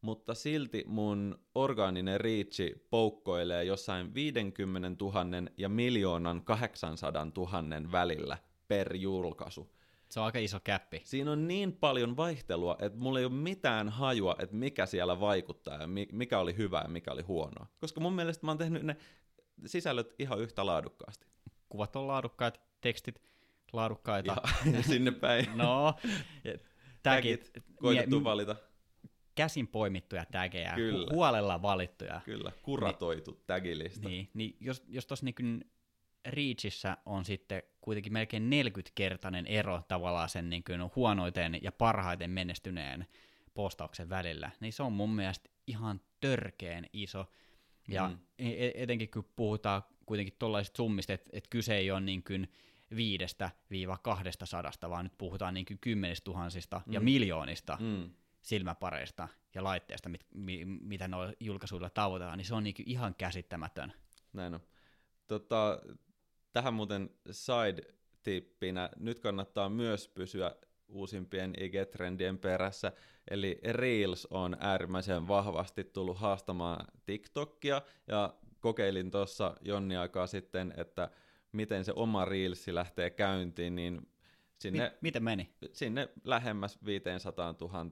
mutta silti mun orgaaninen riitsi poukkoilee jossain 50 000 ja miljoonan 800 000 välillä per julkaisu. Se on aika iso käppi. Siinä on niin paljon vaihtelua, että mulla ei ole mitään hajua, että mikä siellä vaikuttaa ja mikä oli hyvää ja mikä oli huonoa. Koska mun mielestä mä oon tehnyt ne sisällöt ihan yhtä laadukkaasti. Kuvat on laadukkaat, tekstit laadukkaita. Ja, ja sinne päin. no, tagit. Koitettu valita käsin poimittuja tägejä, Kyllä. hu- huolella valittuja. Kyllä, kuratoitu niin, tagilista. Niin, niin jos, jos tuossa niin Reachissä on sitten kuitenkin melkein 40-kertainen ero tavallaan sen niin kuin huonoiten ja parhaiten menestyneen postauksen välillä, niin se on mun mielestä ihan törkeen iso. Ja Mm. e- etenkin kun puhutaan kuitenkin tuollaisista summista, että, että kyse ei ole niin kuin viidestä viiva kahdesta sadasta, vaan nyt puhutaan niin kuin kymmenistä tuhansista ja Mm. miljoonista Mm. silmäpareista ja laitteista, mit, mi, mitä noilla julkaisuilla tavoitetaan, niin se on niin kuin ihan käsittämätön. Näin on. Tota, tähän muuten side-tippinä, nyt kannattaa myös pysyä uusimpien IG-trendien perässä, eli Reels on äärimmäisen vahvasti tullut haastamaan TikTokia, ja kokeilin tuossa jonni aikaa sitten, että miten se oma Reelsi lähtee käyntiin, niin sinne, Mi- miten meni? sinne lähemmäs 500 000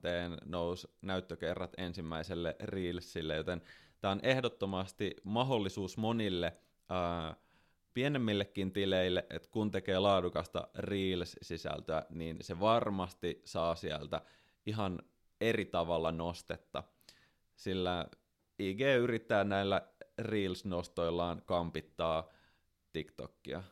nousi näyttökerrat ensimmäiselle Reelsille, joten tämä on ehdottomasti mahdollisuus monille ää, pienemmillekin tileille, että kun tekee laadukasta Reels-sisältöä, niin se varmasti saa sieltä ihan eri tavalla nostetta, sillä IG yrittää näillä Reels-nostoillaan kampittaa TikTokia.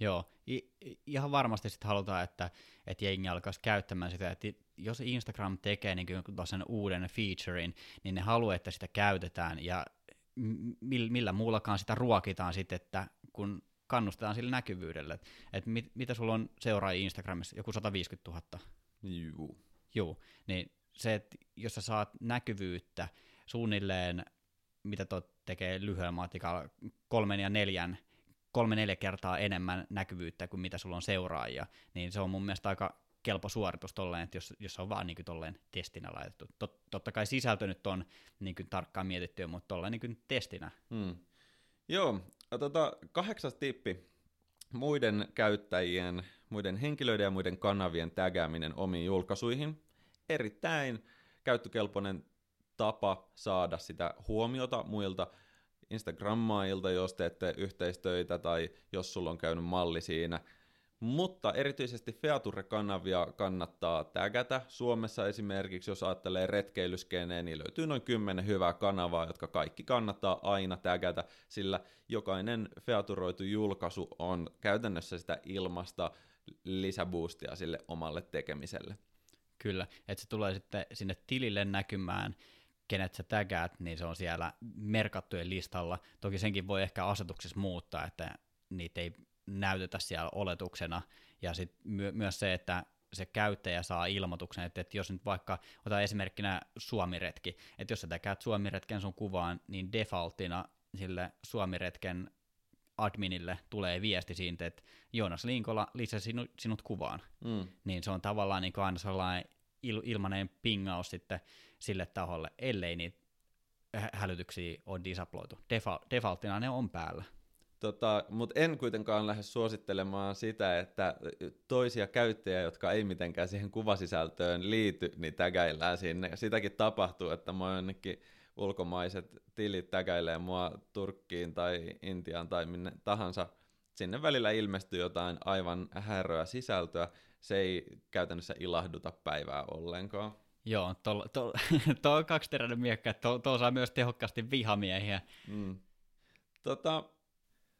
Joo, I- ihan varmasti sitten halutaan, että, että jengi alkaisi käyttämään sitä, että jos Instagram tekee niin sen uuden featurein, niin ne haluaa, että sitä käytetään, ja m- millä muullakaan sitä ruokitaan sitten, että kun kannustetaan sillä näkyvyydellä, että, että mit, mitä sulla on seuraajia Instagramissa, joku 150 000, Juu. Joo, niin se, että jos sä saat näkyvyyttä suunnilleen, mitä tuo tekee lyhyellä matikalla, kolmen ja neljän, kolme neljä kertaa enemmän näkyvyyttä kuin mitä sulla on seuraajia, niin se on mun mielestä aika kelpo suoritus tolleen, että jos, jos on vaan niin tolleen testinä laitettu. Tot, totta kai sisältö nyt on niin kuin tarkkaan mietitty, mutta tolleen niin kuin testinä. Hmm. Joo, tota, kahdeksas tippi. Muiden käyttäjien, muiden henkilöiden ja muiden kanavien tägääminen omiin julkaisuihin. Erittäin käyttökelpoinen tapa saada sitä huomiota muilta Instagrammailta, jos teette yhteistöitä tai jos sulla on käynyt malli siinä. Mutta erityisesti Feature-kanavia kannattaa tägätä. Suomessa esimerkiksi, jos ajattelee retkeilyskeneen, niin löytyy noin 10 hyvää kanavaa, jotka kaikki kannattaa aina tägätä, sillä jokainen featuroitu julkaisu on käytännössä sitä ilmasta lisäboostia sille omalle tekemiselle. Kyllä, että se tulee sitten sinne tilille näkymään, kenet sä tägäät, niin se on siellä merkattujen listalla. Toki senkin voi ehkä asetuksessa muuttaa, että niitä ei näytetä siellä oletuksena. Ja sitten my- myös se, että se käyttäjä saa ilmoituksen, että, että jos nyt vaikka, otetaan esimerkkinä Suomiretki, että jos sä täkäät Suomiretken sun kuvaan, niin defaultina sille Suomiretken adminille tulee viesti siitä, että Joonas Linkola lisäsi sinut, sinut kuvaan. Mm. Niin se on tavallaan niin aina sellainen il- ilmainen pingaus sitten sille taholle, ellei niitä hä- hälytyksiä ole disaploitu. Defa- ne on päällä. Tota, Mutta en kuitenkaan lähde suosittelemaan sitä, että toisia käyttäjiä, jotka ei mitenkään siihen kuvasisältöön liity, niin tägäillään sinne. Sitäkin tapahtuu, että mä jonnekin ulkomaiset tilit tägäilee mua Turkkiin tai Intiaan tai minne tahansa. Sinne välillä ilmestyy jotain aivan häröä sisältöä. Se ei käytännössä ilahduta päivää ollenkaan. Joo, tuo on kaksiteräinen miekka, että tuo saa myös tehokkaasti vihamiehiä Mm. Tota,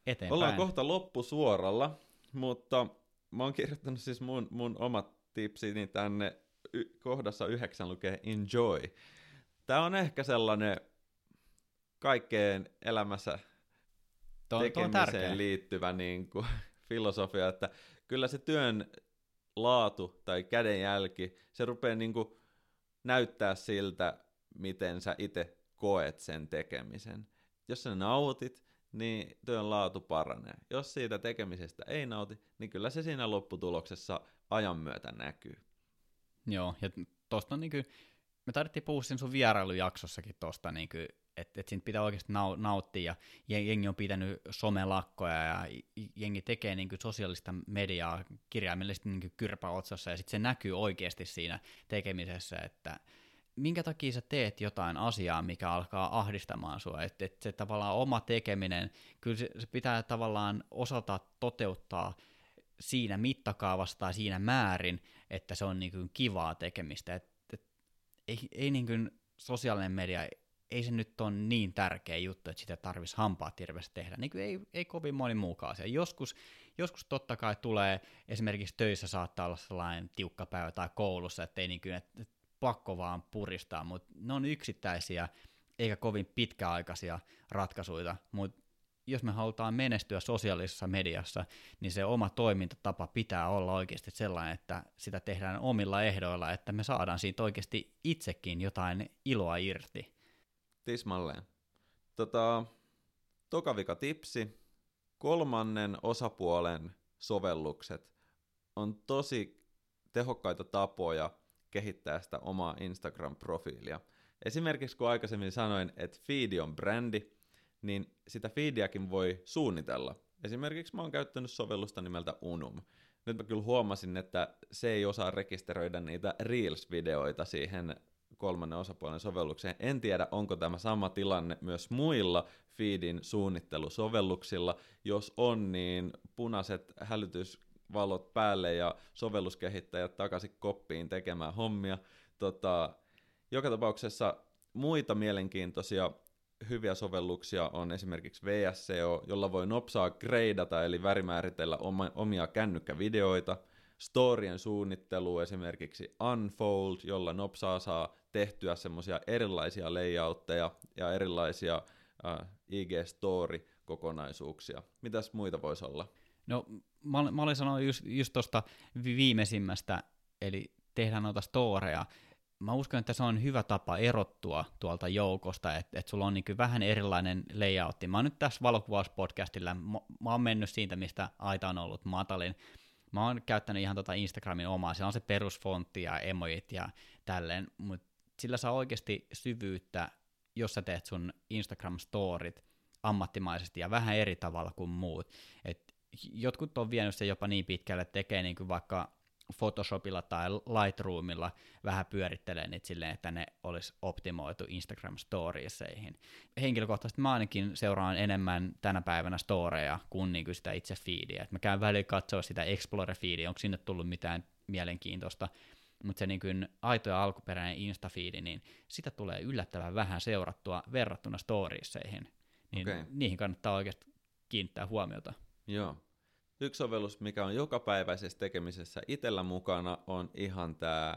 eteenpäin. Ollaan kohta loppusuoralla, mutta mä oon kirjoittanut siis mun, mun omat tipsini tänne y- kohdassa yhdeksän lukee enjoy. Tää on ehkä sellainen kaikkeen elämässä Tuo, tuo on tärkeä. tekemiseen liittyvä niin kuin, filosofia, että kyllä se työn laatu tai kädenjälki, se rupeaa niin kuin, näyttää siltä, miten sä itse koet sen tekemisen. Jos sä nautit, niin työn laatu paranee. Jos siitä tekemisestä ei nauti, niin kyllä se siinä lopputuloksessa ajan myötä näkyy. Joo, ja tosta on niinku, me taidettiin puhua siinä sun vierailujaksossakin tosta, niinku, että et siitä pitää oikeasti nau, nauttia, ja jengi on pitänyt somelakkoja, ja jengi tekee niinku sosiaalista mediaa kirjaimellisesti niinku kyrpäotsassa, ja sitten se näkyy oikeasti siinä tekemisessä, että minkä takia sä teet jotain asiaa, mikä alkaa ahdistamaan sua, että et se tavallaan oma tekeminen, kyllä se, se pitää tavallaan osata toteuttaa siinä mittakaavassa tai siinä määrin, että se on niin kuin kivaa tekemistä. Et, et, ei, ei niin kuin sosiaalinen media, ei se nyt ole niin tärkeä juttu, että sitä tarvitsisi hampaa hirveästi tehdä. Niin kuin ei, ei kovin moni muukaan asia. Joskus, joskus totta kai tulee, esimerkiksi töissä saattaa olla sellainen tiukka päivä tai koulussa, että ei niin kuin, että pakko vaan puristaa, mutta ne on yksittäisiä eikä kovin pitkäaikaisia ratkaisuja, mutta jos me halutaan menestyä sosiaalisessa mediassa, niin se oma toimintatapa pitää olla oikeasti sellainen, että sitä tehdään omilla ehdoilla, että me saadaan siitä oikeasti itsekin jotain iloa irti. Tismalleen. Tota, tokavika tipsi. Kolmannen osapuolen sovellukset on tosi tehokkaita tapoja kehittää sitä omaa Instagram-profiilia. Esimerkiksi kun aikaisemmin sanoin, että feed on brändi, niin sitä feediäkin voi suunnitella. Esimerkiksi mä oon käyttänyt sovellusta nimeltä Unum. Nyt mä kyllä huomasin, että se ei osaa rekisteröidä niitä Reels-videoita siihen kolmannen osapuolen sovellukseen. En tiedä, onko tämä sama tilanne myös muilla feedin suunnittelusovelluksilla. Jos on, niin punaiset hälytysvalot päälle ja sovelluskehittäjät takaisin koppiin tekemään hommia. Tota, joka tapauksessa muita mielenkiintoisia hyviä sovelluksia on esimerkiksi VSCO, jolla voi nopsaa gradeata eli värimääritellä omia kännykkävideoita, storien suunnittelu esimerkiksi Unfold, jolla nopsaa saa tehtyä semmoisia erilaisia layoutteja ja erilaisia uh, IG-story-kokonaisuuksia. Mitäs muita voisi olla? No, mä, mä olin sanonut just, just tuosta viimeisimmästä, eli tehdään noita storeja, mä uskon, että se on hyvä tapa erottua tuolta joukosta, että et sulla on niin vähän erilainen layoutti. Mä oon nyt tässä valokuvauspodcastilla, mä, mä oon mennyt siitä, mistä aita on ollut matalin. Mä oon käyttänyt ihan tota Instagramin omaa, se on se perusfontti ja emojit ja tälleen, mutta sillä saa oikeasti syvyyttä, jos sä teet sun Instagram-storit ammattimaisesti ja vähän eri tavalla kuin muut. Et jotkut on vienyt se jopa niin pitkälle, että tekee niin kuin vaikka Photoshopilla tai Lightroomilla vähän pyörittelee niitä silleen, että ne olisi optimoitu Instagram Storieseihin. Henkilökohtaisesti mä ainakin seuraan enemmän tänä päivänä storeja kuin, niin kuin sitä itse feedia. Et mä käyn välillä katsoa sitä Explore-feedia, onko sinne tullut mitään mielenkiintoista, mutta se niin kuin aito ja alkuperäinen Insta-feedi, niin sitä tulee yllättävän vähän seurattua verrattuna storieseihin. Niin okay. niihin kannattaa oikeasti kiinnittää huomiota. Joo, Yksi sovellus, mikä on jokapäiväisessä tekemisessä itsellä mukana, on ihan tämä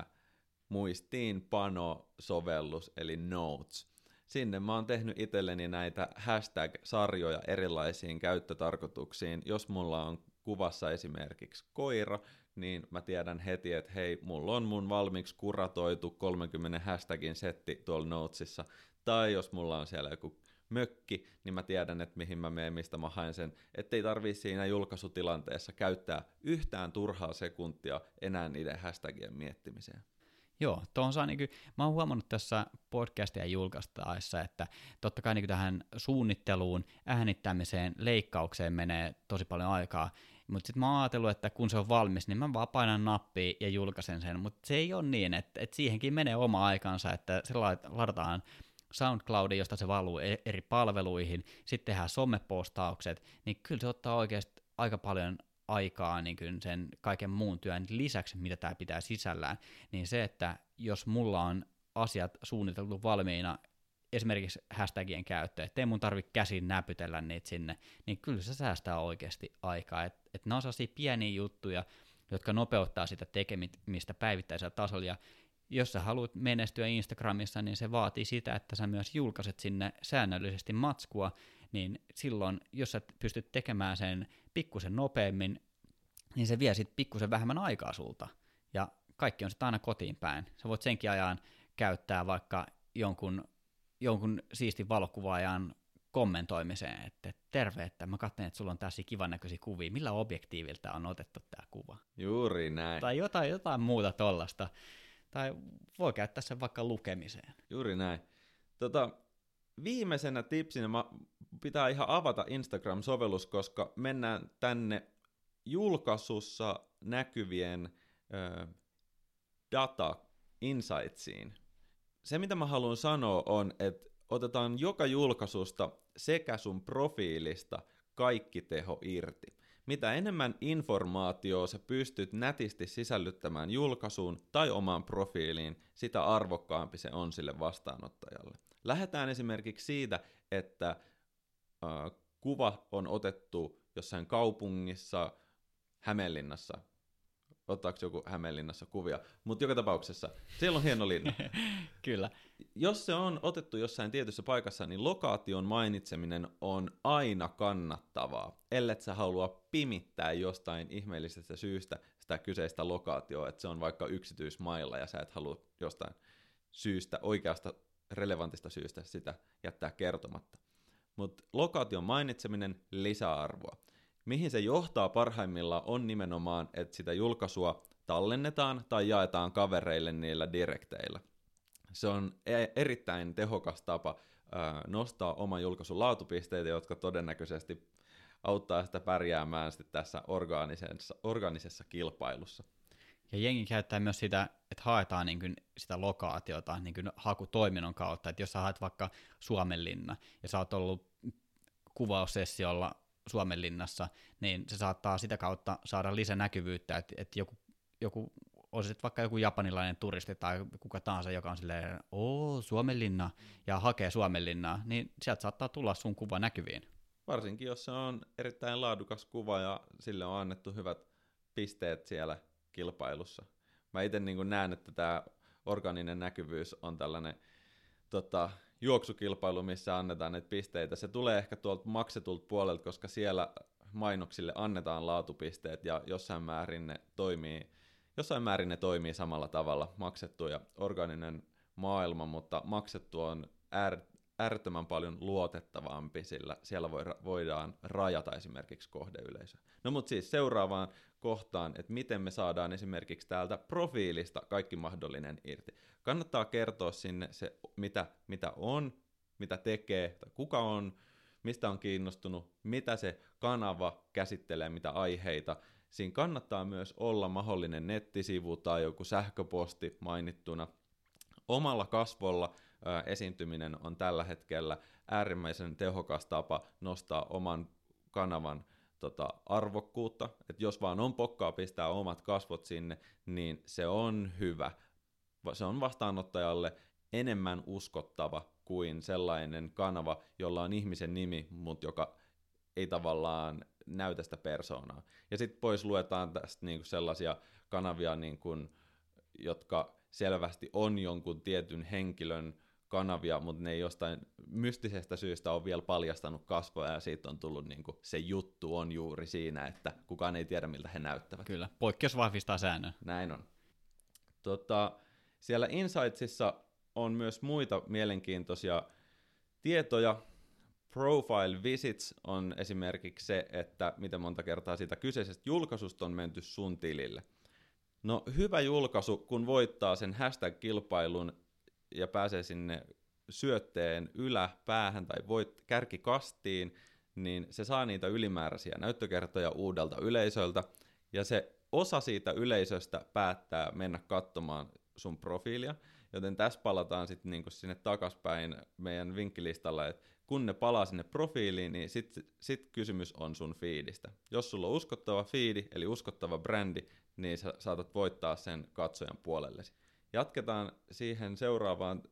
muistiinpano-sovellus, eli Notes. Sinne mä oon tehnyt itselleni näitä hashtag-sarjoja erilaisiin käyttötarkoituksiin. Jos mulla on kuvassa esimerkiksi koira, niin mä tiedän heti, että hei, mulla on mun valmiiksi kuratoitu 30 hashtagin setti tuolla Notesissa. Tai jos mulla on siellä joku mökki, niin mä tiedän, että mihin mä menen, mistä mä haen sen, ettei tarvii siinä julkaisutilanteessa käyttää yhtään turhaa sekuntia enää niiden hashtagien miettimiseen. Joo, tuohon saa niinku, mä oon huomannut tässä podcastia julkaistaessa, että totta kai niinku tähän suunnitteluun, äänittämiseen, leikkaukseen menee tosi paljon aikaa, mutta sitten mä oon ajatellut, että kun se on valmis, niin mä vaan painan nappia ja julkaisen sen, mutta se ei ole niin, että, että siihenkin menee oma aikansa, että se ladataan SoundCloudin, josta se valuu e- eri palveluihin, sitten tehdään somepostaukset, niin kyllä se ottaa oikeasti aika paljon aikaa niin kuin sen kaiken muun työn lisäksi, mitä tämä pitää sisällään, niin se, että jos mulla on asiat suunniteltu valmiina, esimerkiksi hashtagien käyttö, ettei mun tarvitse käsin näpytellä niitä sinne, niin kyllä se säästää oikeasti aikaa. Että et ne on sellaisia pieniä juttuja, jotka nopeuttaa sitä tekemistä päivittäisellä tasolla, ja jos sä haluat menestyä Instagramissa, niin se vaatii sitä, että sä myös julkaiset sinne säännöllisesti matskua, niin silloin, jos sä pystyt tekemään sen pikkusen nopeammin, niin se vie sitten pikkusen vähemmän aikaa sulta. Ja kaikki on sitten aina kotiin päin. Sä voit senkin ajan käyttää vaikka jonkun, jonkun siistin valokuvaajan kommentoimiseen, että terve, että mä katson, että sulla on tässä kivan näköisiä kuvia, millä objektiivilta on otettu tämä kuva. Juuri näin. Tai jotain, jotain muuta tollasta. Tai voi käyttää sen vaikka lukemiseen. Juuri näin. Tota, viimeisenä tipsinä mä pitää ihan avata Instagram-sovellus, koska mennään tänne julkaisussa näkyvien ö, data insightsiin. Se, mitä mä haluan sanoa, on, että otetaan joka julkaisusta sekä sun profiilista kaikki teho irti. Mitä enemmän informaatiota sä pystyt nätisti sisällyttämään julkaisuun tai omaan profiiliin, sitä arvokkaampi se on sille vastaanottajalle. Lähdetään esimerkiksi siitä, että äh, kuva on otettu jossain kaupungissa, Hämeenlinnassa, ottaako joku Hämeenlinnassa kuvia, mutta joka tapauksessa siellä on hieno linna. Kyllä. Jos se on otettu jossain tietyssä paikassa, niin lokaation mainitseminen on aina kannattavaa, ellei sä halua pimittää jostain ihmeellisestä syystä sitä kyseistä lokaatioa, että se on vaikka yksityismailla ja sä et halua jostain syystä, oikeasta relevantista syystä sitä jättää kertomatta. Mutta lokaation mainitseminen lisää arvoa. Mihin se johtaa parhaimmillaan on nimenomaan, että sitä julkaisua tallennetaan tai jaetaan kavereille niillä direkteillä. Se on e- erittäin tehokas tapa nostaa oman julkaisun laatupisteitä, jotka todennäköisesti auttaa sitä pärjäämään sitten tässä orgaanisessa, orgaanisessa kilpailussa. Ja jengi käyttää myös sitä, että haetaan niin kuin sitä lokaatiota niin kuin hakutoiminnon kautta, että jos sä haet vaikka Suomenlinna ja sä oot ollut kuvaussessiolla Suomenlinnassa, niin se saattaa sitä kautta saada lisänäkyvyyttä, että, että joku, joku olisi vaikka joku japanilainen turisti tai kuka tahansa, joka on silleen, oo, Suomenlinna, ja hakee Suomenlinnaa, niin sieltä saattaa tulla sun kuva näkyviin. Varsinkin, jos se on erittäin laadukas kuva ja sille on annettu hyvät pisteet siellä kilpailussa. Mä itse niin näen, että tämä organinen näkyvyys on tällainen tota, juoksukilpailu, missä annetaan näitä pisteitä. Se tulee ehkä tuolta maksetulta puolelta, koska siellä mainoksille annetaan laatupisteet ja jossain määrin ne toimii, jossain määrin ne toimii samalla tavalla, maksettu ja organinen maailma, mutta maksettu on äär, äärettömän paljon luotettavampi, sillä siellä voi, voidaan rajata esimerkiksi kohdeyleisö. No mutta siis seuraavaan kohtaan, että miten me saadaan esimerkiksi täältä profiilista kaikki mahdollinen irti. Kannattaa kertoa sinne se, mitä, mitä on, mitä tekee, tai kuka on, mistä on kiinnostunut, mitä se kanava käsittelee, mitä aiheita. Siinä kannattaa myös olla mahdollinen nettisivu tai joku sähköposti mainittuna. Omalla kasvolla esiintyminen on tällä hetkellä äärimmäisen tehokas tapa nostaa oman kanavan tota, arvokkuutta, että jos vaan on pokkaa pistää omat kasvot sinne, niin se on hyvä. Se on vastaanottajalle enemmän uskottava kuin sellainen kanava, jolla on ihmisen nimi, mutta joka ei tavallaan näytä sitä persoonaa. Ja sitten pois luetaan tästä niinku sellaisia kanavia, niinku, jotka selvästi on jonkun tietyn henkilön kanavia, mutta ne ei jostain mystisestä syystä ole vielä paljastanut kasvoja ja siitä on tullut niin kuin, se juttu on juuri siinä, että kukaan ei tiedä miltä he näyttävät. Kyllä, poikkeus vahvistaa säännön. Näin on. Tota, siellä Insightsissa on myös muita mielenkiintoisia tietoja. Profile visits on esimerkiksi se, että miten monta kertaa siitä kyseisestä julkaisusta on menty sun tilille. No hyvä julkaisu, kun voittaa sen hashtag-kilpailun ja pääsee sinne syötteen yläpäähän tai voit kärkikastiin, niin se saa niitä ylimääräisiä näyttökertoja uudelta yleisöltä, ja se osa siitä yleisöstä päättää mennä katsomaan sun profiilia, joten tässä palataan sitten niinku sinne takaspäin meidän vinkkilistalla, että kun ne palaa sinne profiiliin, niin sitten sit kysymys on sun fiidistä. Jos sulla on uskottava fiidi, eli uskottava brändi, niin sä saatat voittaa sen katsojan puolellesi. Jatketaan siihen seuraavaan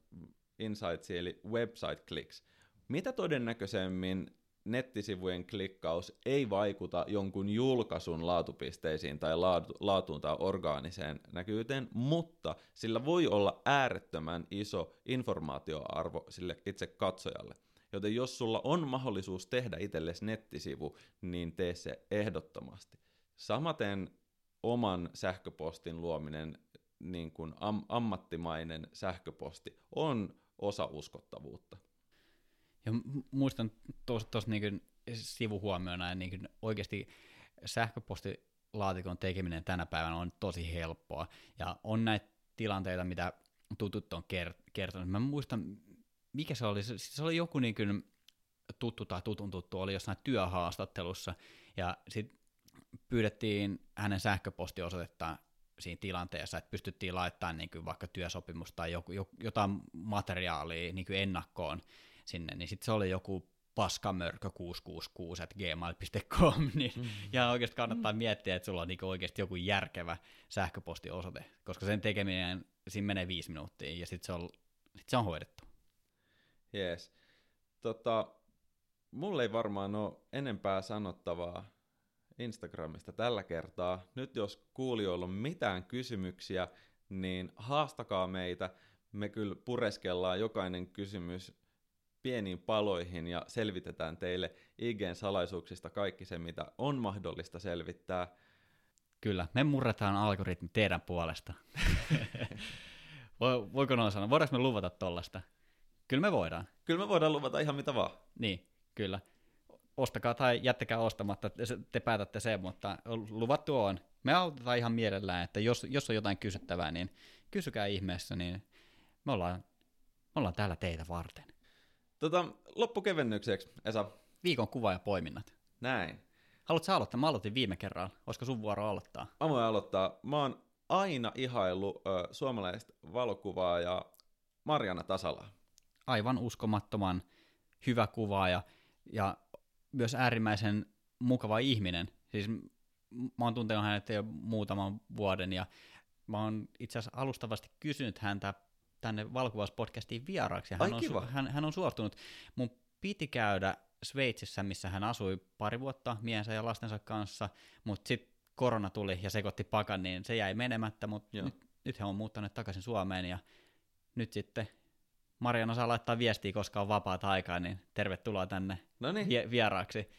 insightsiin, eli website clicks. Mitä todennäköisemmin nettisivujen klikkaus ei vaikuta jonkun julkaisun laatupisteisiin tai laatu, laatuun tai orgaaniseen näkyvyyteen, mutta sillä voi olla äärettömän iso informaatioarvo sille itse katsojalle. Joten jos sulla on mahdollisuus tehdä itsellesi nettisivu, niin tee se ehdottomasti. Samaten oman sähköpostin luominen niin kuin am- ammattimainen sähköposti on osa uskottavuutta. Ja muistan tuossa niin sivuhuomiona, niin oikeasti sähköpostilaatikon tekeminen tänä päivänä on tosi helppoa. Ja on näitä tilanteita, mitä tutut on kertonut. Mä muistan, mikä se oli, se oli joku niin kuin tuttu tai tutun tuttu, oli jossain työhaastattelussa, ja sitten pyydettiin hänen sähköpostiosoitettaan siinä tilanteessa, että pystyttiin laittamaan niin kuin vaikka työsopimus tai joku, jotain materiaalia niin kuin ennakkoon sinne, niin sitten se oli joku paskamörkö666 at gmail.com, niin mm. ja oikeasti kannattaa mm. miettiä, että sulla on niinku oikeasti joku järkevä sähköpostiosoite, koska sen tekeminen, siinä menee viisi minuuttia, ja sitten se on, sit se on hoidettu. Jees. Tota, mulle ei varmaan ole enempää sanottavaa Instagramista tällä kertaa. Nyt jos kuulijoilla on mitään kysymyksiä, niin haastakaa meitä. Me kyllä pureskellaan jokainen kysymys pieniin paloihin ja selvitetään teille IGn salaisuuksista kaikki se, mitä on mahdollista selvittää. Kyllä, me murretaan algoritmi teidän puolesta. Voiko noin sanoa? Voidaanko me luvata tollasta? Kyllä me voidaan. Kyllä me voidaan luvata ihan mitä vaan. Niin, kyllä. Ostakaa tai jättäkää ostamatta, te päätätte sen, mutta luvattu on. Me autetaan ihan mielellään, että jos, jos on jotain kysyttävää, niin kysykää ihmeessä, niin me ollaan, me ollaan täällä teitä varten. Tota, loppukevennykseksi, Esa. Viikon kuva ja poiminnat. Näin. Haluatko aloittaa? Mä aloitin viime kerralla. Olisiko sun vuoro aloittaa? Mä voin aloittaa. Mä oon aina ihaillut ö, suomalaista valokuvaa ja Marjana Tasala. Aivan uskomattoman hyvä kuvaaja ja myös äärimmäisen mukava ihminen. Siis mä oon tuntenut hänet jo muutaman vuoden ja mä oon itse asiassa alustavasti kysynyt häntä tänne valokuvauspodcastiin vieraaksi. Hän, on, kiva. hän, hän on suostunut. Mun piti käydä Sveitsissä, missä hän asui pari vuotta miensä ja lastensa kanssa, mutta sitten korona tuli ja sekoitti pakan, niin se jäi menemättä, mutta nyt, nyt he on muuttanut takaisin Suomeen ja nyt sitten Mariana saa laittaa viestiä, koska on vapaata aikaa, niin tervetuloa tänne vie- vieraaksi.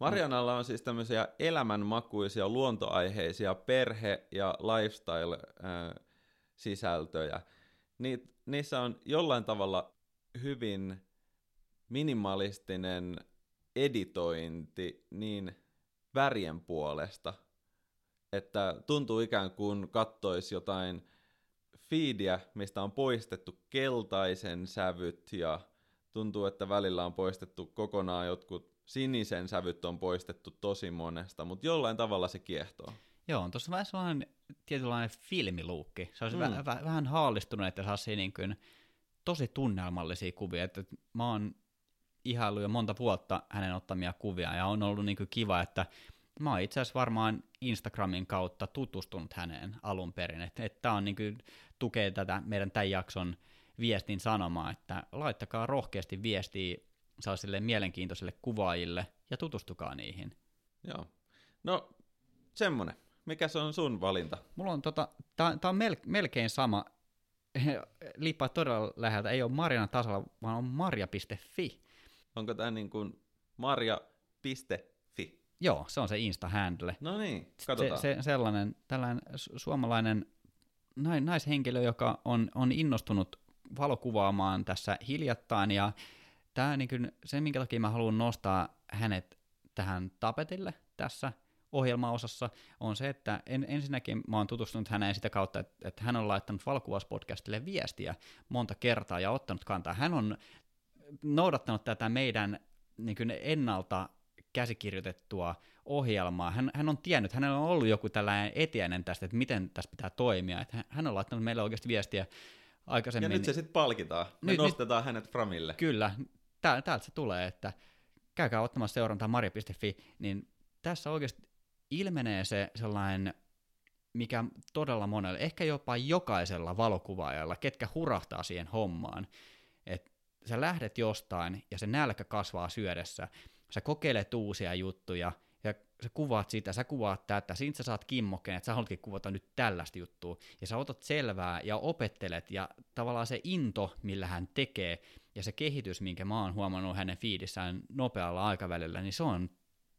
Marianalla on siis tämmöisiä elämänmakuisia, luontoaiheisia perhe- ja lifestyle-sisältöjä. Ni- niissä on jollain tavalla hyvin minimalistinen editointi niin värien puolesta, että tuntuu ikään kuin kattoisi jotain feedia, mistä on poistettu keltaisen sävyt ja tuntuu, että välillä on poistettu kokonaan jotkut sinisen sävyt on poistettu tosi monesta, mutta jollain tavalla se kiehtoo. Joo, on tuossa vähän sellainen tietynlainen filmiluukki. Se olisi mm. väh, väh, vähän haalistunut, että saisi niin kuin tosi tunnelmallisia kuvia. Että mä oon ihaillut jo monta vuotta hänen ottamia kuvia, ja on ollut niin kuin kiva, että mä oon itse asiassa varmaan Instagramin kautta tutustunut häneen alun perin. Että, että tämä on niin kuin, tukee tätä meidän tämän jakson viestin sanomaa, että laittakaa rohkeasti viestiä sellaisille mielenkiintoisille kuvaajille ja tutustukaa niihin. Joo. No, semmonen. Mikä se on sun valinta? Mulla on tota, tää, tää on mel, melkein sama, liippaa todella läheltä, ei ole Marjana tasalla, vaan on marja.fi. Onko tämä niin kuin marja.fi? Joo, se on se Insta-handle. No niin, katsotaan. Se, se, sellainen, tällainen suomalainen naishenkilö, joka on, on innostunut valokuvaamaan tässä hiljattain, ja tämä niin kuin, se, minkä takia mä haluan nostaa hänet tähän tapetille tässä ohjelmaosassa, on se, että en, ensinnäkin mä oon tutustunut häneen sitä kautta, että, että hän on laittanut valokuvauspodcastille viestiä monta kertaa ja ottanut kantaa. Hän on noudattanut tätä meidän niin kuin ennalta käsikirjoitettua ohjelmaa. Hän, hän on tiennyt, hänellä on ollut joku tällainen etiäinen tästä, että miten tässä pitää toimia. Että hän on laittanut meille oikeasti viestiä aikaisemmin. Ja nyt se sitten palkitaan. Me nyt, nostetaan nyt, hänet framille. Kyllä, tää, täältä se tulee, että käykää ottamassa seurantaa marja.fi, niin tässä oikeasti ilmenee se sellainen, mikä todella monella, ehkä jopa jokaisella valokuvaajalla, ketkä hurahtaa siihen hommaan, että sä lähdet jostain ja se nälkä kasvaa syödessä, sä kokeilet uusia juttuja, ja sä kuvaat sitä, sä kuvaat tätä, siitä sä saat kimmokkeen, että sä haluatkin kuvata nyt tällaista juttua, ja sä otat selvää ja opettelet, ja tavallaan se into, millä hän tekee, ja se kehitys, minkä mä oon huomannut hänen fiidissään nopealla aikavälillä, niin se on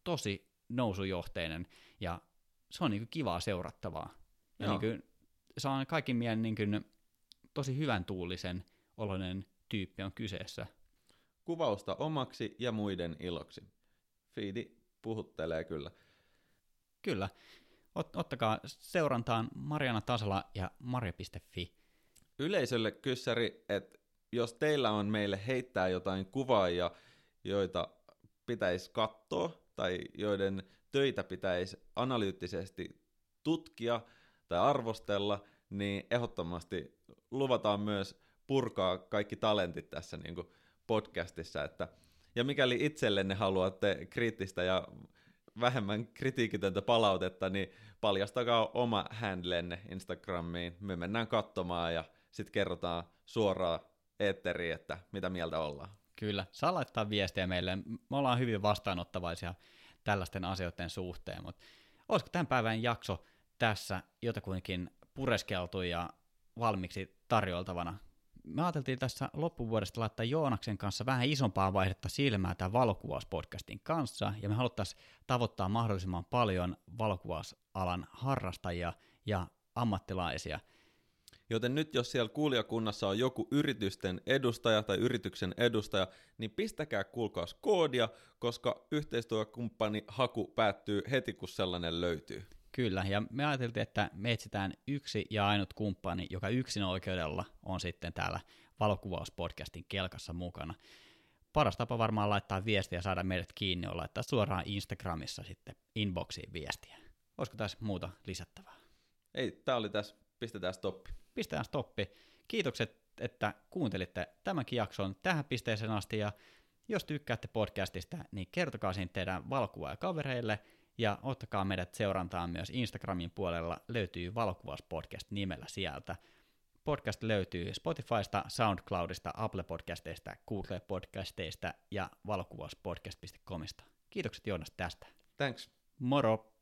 tosi nousujohteinen, ja se on niin kivaa seurattavaa. Ja niin kuin, se on kaikin mielen niin kuin, tosi hyvän tuulisen oloinen tyyppi on kyseessä. Kuvausta omaksi ja muiden iloksi. Fiidi puhuttelee kyllä. Kyllä. Ot, ottakaa seurantaan Mariana Tasala ja marja.fi. Yleisölle kyssäri, että jos teillä on meille heittää jotain kuvaajia, joita pitäisi katsoa tai joiden töitä pitäisi analyyttisesti tutkia tai arvostella, niin ehdottomasti luvataan myös purkaa kaikki talentit tässä niin kuin podcastissa, että Ja mikäli itsellenne haluatte kriittistä ja vähemmän kritiikitöntä palautetta, niin paljastakaa oma handlenne Instagramiin. Me mennään katsomaan ja sitten kerrotaan suoraan eetteriin, että mitä mieltä ollaan. Kyllä, saa laittaa viestiä meille. Me ollaan hyvin vastaanottavaisia tällaisten asioiden suhteen, mutta olisiko tämän päivän jakso tässä jotakuinkin pureskeltu ja valmiiksi tarjoltavana? Me ajateltiin tässä loppuvuodesta laittaa Joonaksen kanssa vähän isompaa vaihdetta silmää tämän valokuvauspodcastin kanssa, ja me haluttaisiin tavoittaa mahdollisimman paljon valokuvausalan harrastajia ja ammattilaisia – Joten nyt jos siellä kuulijakunnassa on joku yritysten edustaja tai yrityksen edustaja, niin pistäkää kuulkaas koodia, koska yhteistyökumppani haku päättyy heti kun sellainen löytyy. Kyllä, ja me ajateltiin, että me etsitään yksi ja ainut kumppani, joka yksin oikeudella on sitten täällä valokuvauspodcastin kelkassa mukana. Paras tapa varmaan laittaa viestiä ja saada meidät kiinni on laittaa suoraan Instagramissa sitten inboxiin viestiä. Olisiko tässä muuta lisättävää? Ei, tämä oli tässä. Pistetään stoppi pistetään stoppi. Kiitokset, että kuuntelitte tämänkin jakson tähän pisteeseen asti, ja jos tykkäätte podcastista, niin kertokaa siinä teidän kavereille, ja ottakaa meidät seurantaan myös Instagramin puolella, löytyy valokuvauspodcast nimellä sieltä. Podcast löytyy Spotifysta, SoundCloudista, Apple Podcasteista, Google Podcasteista ja valokuvauspodcast.comista. Kiitokset Joonas tästä. Thanks. Moro!